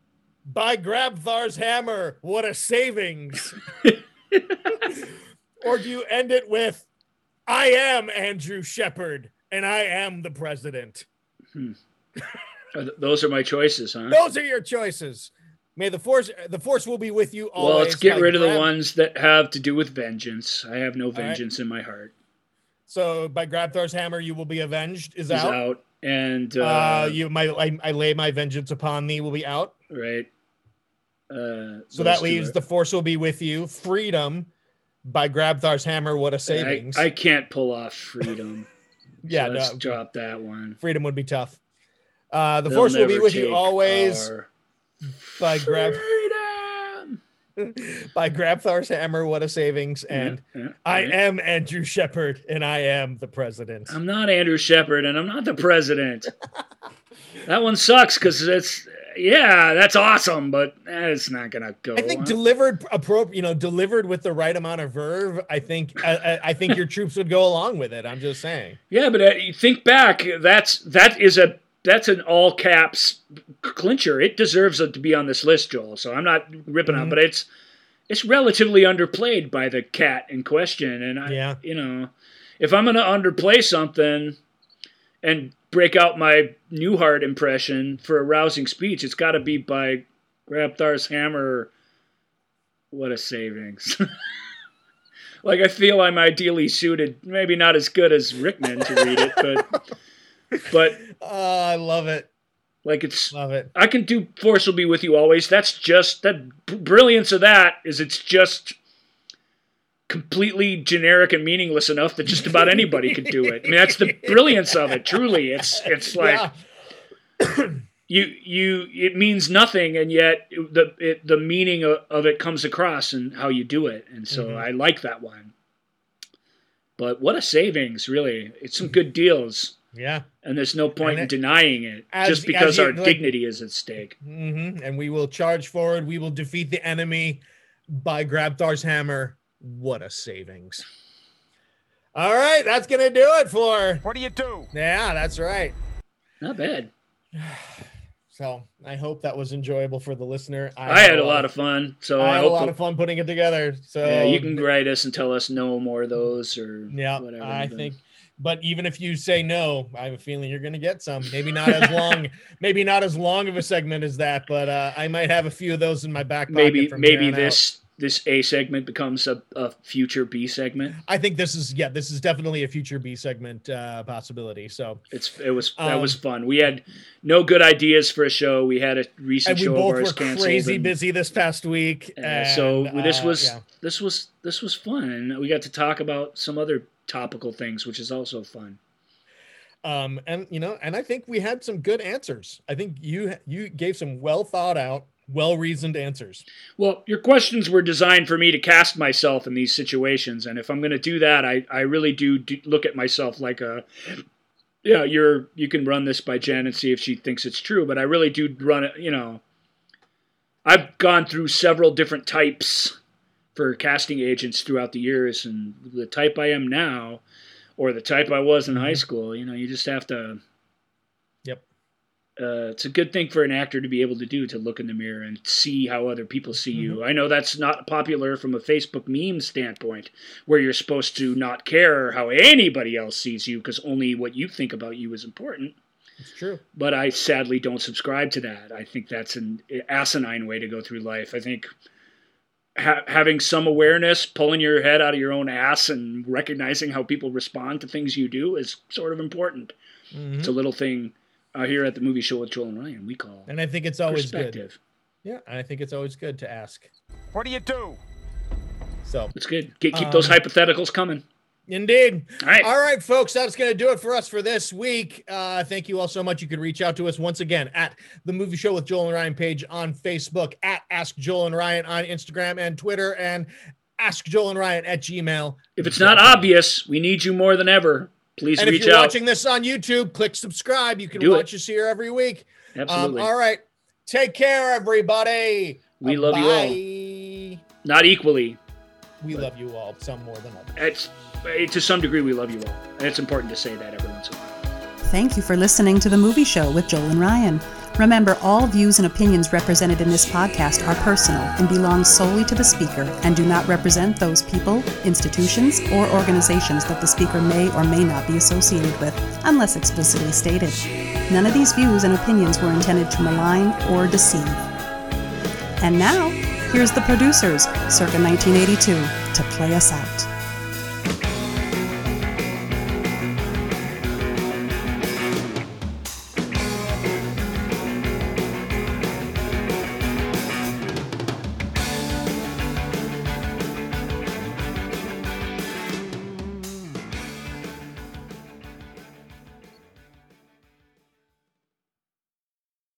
S2: by grabthar's hammer what a savings. Or do you end it with i am andrew shepherd and i am the president.
S3: Hmm. Th- those are my choices huh?
S2: Those are your choices. May the force the force will be with you always.
S3: Well, let's get rid of the ones that have to do with vengeance. I have no vengeance in my heart.
S2: So by Grabthar's hammer, you will be avenged. Is
S3: Is
S2: out.
S3: out, and uh,
S2: Uh, you my I, I lay my vengeance upon thee will be out.
S3: right. Uh,
S2: So that leaves the force will be with you. Freedom by Grabthar's hammer. What a savings!
S3: I can't pull off freedom.
S2: yeah,
S3: so let's
S2: no,
S3: drop that one.
S2: freedom would be tough. Uh, the
S3: They'll
S2: force will be with you always
S3: our
S2: by Grab
S3: freedom.
S2: by Grabthar's hammer. What a savings! And
S3: Yeah, yeah,
S2: I am Andrew Shepherd, and I am the president.
S3: I'm not Andrew Shepherd, and I'm not the president. that one sucks because it's yeah, that's awesome, but it's not gonna go.
S2: I think
S3: on.
S2: delivered appropriate, you know, delivered with the right amount of verve. I think I, I, I think your troops would go along with it. I'm just saying.
S3: Yeah, but uh, you think back. That's that is a that's an all caps clincher. It deserves to be on this list, Joel. So I'm not ripping
S2: Mhm.
S3: on, but it's it's relatively underplayed by the cat in question. And I,
S2: Yeah.
S3: you know, if I'm gonna underplay something and break out my Newhart impression for a rousing speech, it's got to be by Grabthar's hammer. What a savings! like I feel I'm ideally suited, maybe not as good as Rickman to read it, but but
S2: Oh, I love it.
S3: like it's
S2: Love it.
S3: I can do Force will be with you always. That's just that brilliance of that is it's just completely generic and meaningless enough that just about anybody could do it. I mean, that's the brilliance of it. Truly, it's it's like
S2: yeah.
S3: you you it means nothing, and yet the it, the meaning of, of it comes across and how you do it. And so
S2: Mhm.
S3: I like that one. But what a savings, really! It's some good deals.
S2: Yeah.
S3: And there's no point
S2: And
S3: in denying it,
S2: as-
S3: just because
S2: you-
S3: our
S2: like-
S3: dignity is at stake.
S2: hmm And we will charge forward. We will defeat the enemy by Grabthar's hammer. What a savings. All right, that's gonna do it for.
S6: What do you do?
S2: Yeah, that's right.
S3: Not bad.
S2: So I hope that was enjoyable for the listener.
S3: I had a lot of fun, so
S2: I
S3: I,
S2: had a
S3: hope
S2: lot
S3: the-
S2: of fun putting it together. So
S3: yeah, you can write us and tell us no more of those or
S2: Yeah,
S3: whatever.
S2: I
S3: but-
S2: think. But even if you say no, I have a feeling you're going to get some. Maybe not as long, maybe not as long of a segment as that, but uh, I might have a few of those in my back pocket.
S3: maybe maybe
S2: on out.
S3: this this A segment becomes a, a future B segment.
S2: I think this is yeah, this is definitely a future B segment uh, possibility. So
S3: It's it was that
S2: Um,
S3: was fun. We had no good ideas for a show. We had a recent
S2: and we
S3: show
S2: both
S3: of ours
S2: were
S3: canceled.
S2: crazy
S3: and,
S2: busy this past week.
S3: uh, so
S2: and,
S3: this
S2: uh,
S3: was
S2: yeah.
S3: this was this was fun, and we got to talk about some other topical things, which is also fun.
S2: um and you know and i think we had some good answers i think you you gave some well thought out well reasoned answers
S3: Well, your questions were designed for me to cast myself in these situations, and if I'm going to do that, I, I really do, do look at myself like a yeah, you're you can run this by Jen and see if she thinks it's true, but I really do run it, you know. I've gone through several different types for casting agents throughout the years and the type I am now or the type I was in high school, you know, you just have to
S2: Yep.
S3: uh, it's a good thing for an actor to be able to do to look in the mirror and see how other people see you. I know that's not popular from a Facebook meme standpoint, where you're supposed to not care how anybody else sees you because only what you think about you is important.
S2: It's true.
S3: But I sadly don't subscribe to that. I think that's an asinine way to go through life. I think ha- having some awareness, pulling your head out of your own ass, and recognizing how people respond to things you do is sort of important.
S2: Mhm.
S3: It's a little thing uh, here at the movie show with Joel and Ryan we call
S2: And I think it's always good.
S3: perspective.
S2: Yeah, I think it's always good to ask.
S6: What do you do?
S2: So,
S3: It's good. Keep, keep those
S2: Um,
S3: hypotheticals coming.
S2: Indeed.
S3: All right.
S2: All right, folks, that's going to do it for us for this week. Uh, thank you all so much. You can reach out to us once again at the Movie Show with Joel and Ryan page on Facebook, at Ask Joel and Ryan on Instagram and Twitter, and Ask Joel and Ryan at Gmail.
S3: If it's not obvious, we need you more than ever. Please
S2: And if you're
S3: out.
S2: watching this on YouTube, click subscribe. You can
S3: Do it.
S2: watch us here every week. Um,
S3: Absolutely.
S2: all right. Take care, everybody.
S3: We love you all. Not equally.
S2: We love you all, some more than others.
S3: To some degree we love you all, and it's important to say that every once in a while.
S1: Thank you for listening to The Movie Show with Joel and Ryan. Remember, all views and opinions represented in this podcast are personal and belong solely to the speaker and do not represent those people, institutions, or organizations that the speaker may or may not be associated with, unless explicitly stated. None of these views and opinions were intended to malign or deceive. And now, here's the producers, circa 1982, to play us out.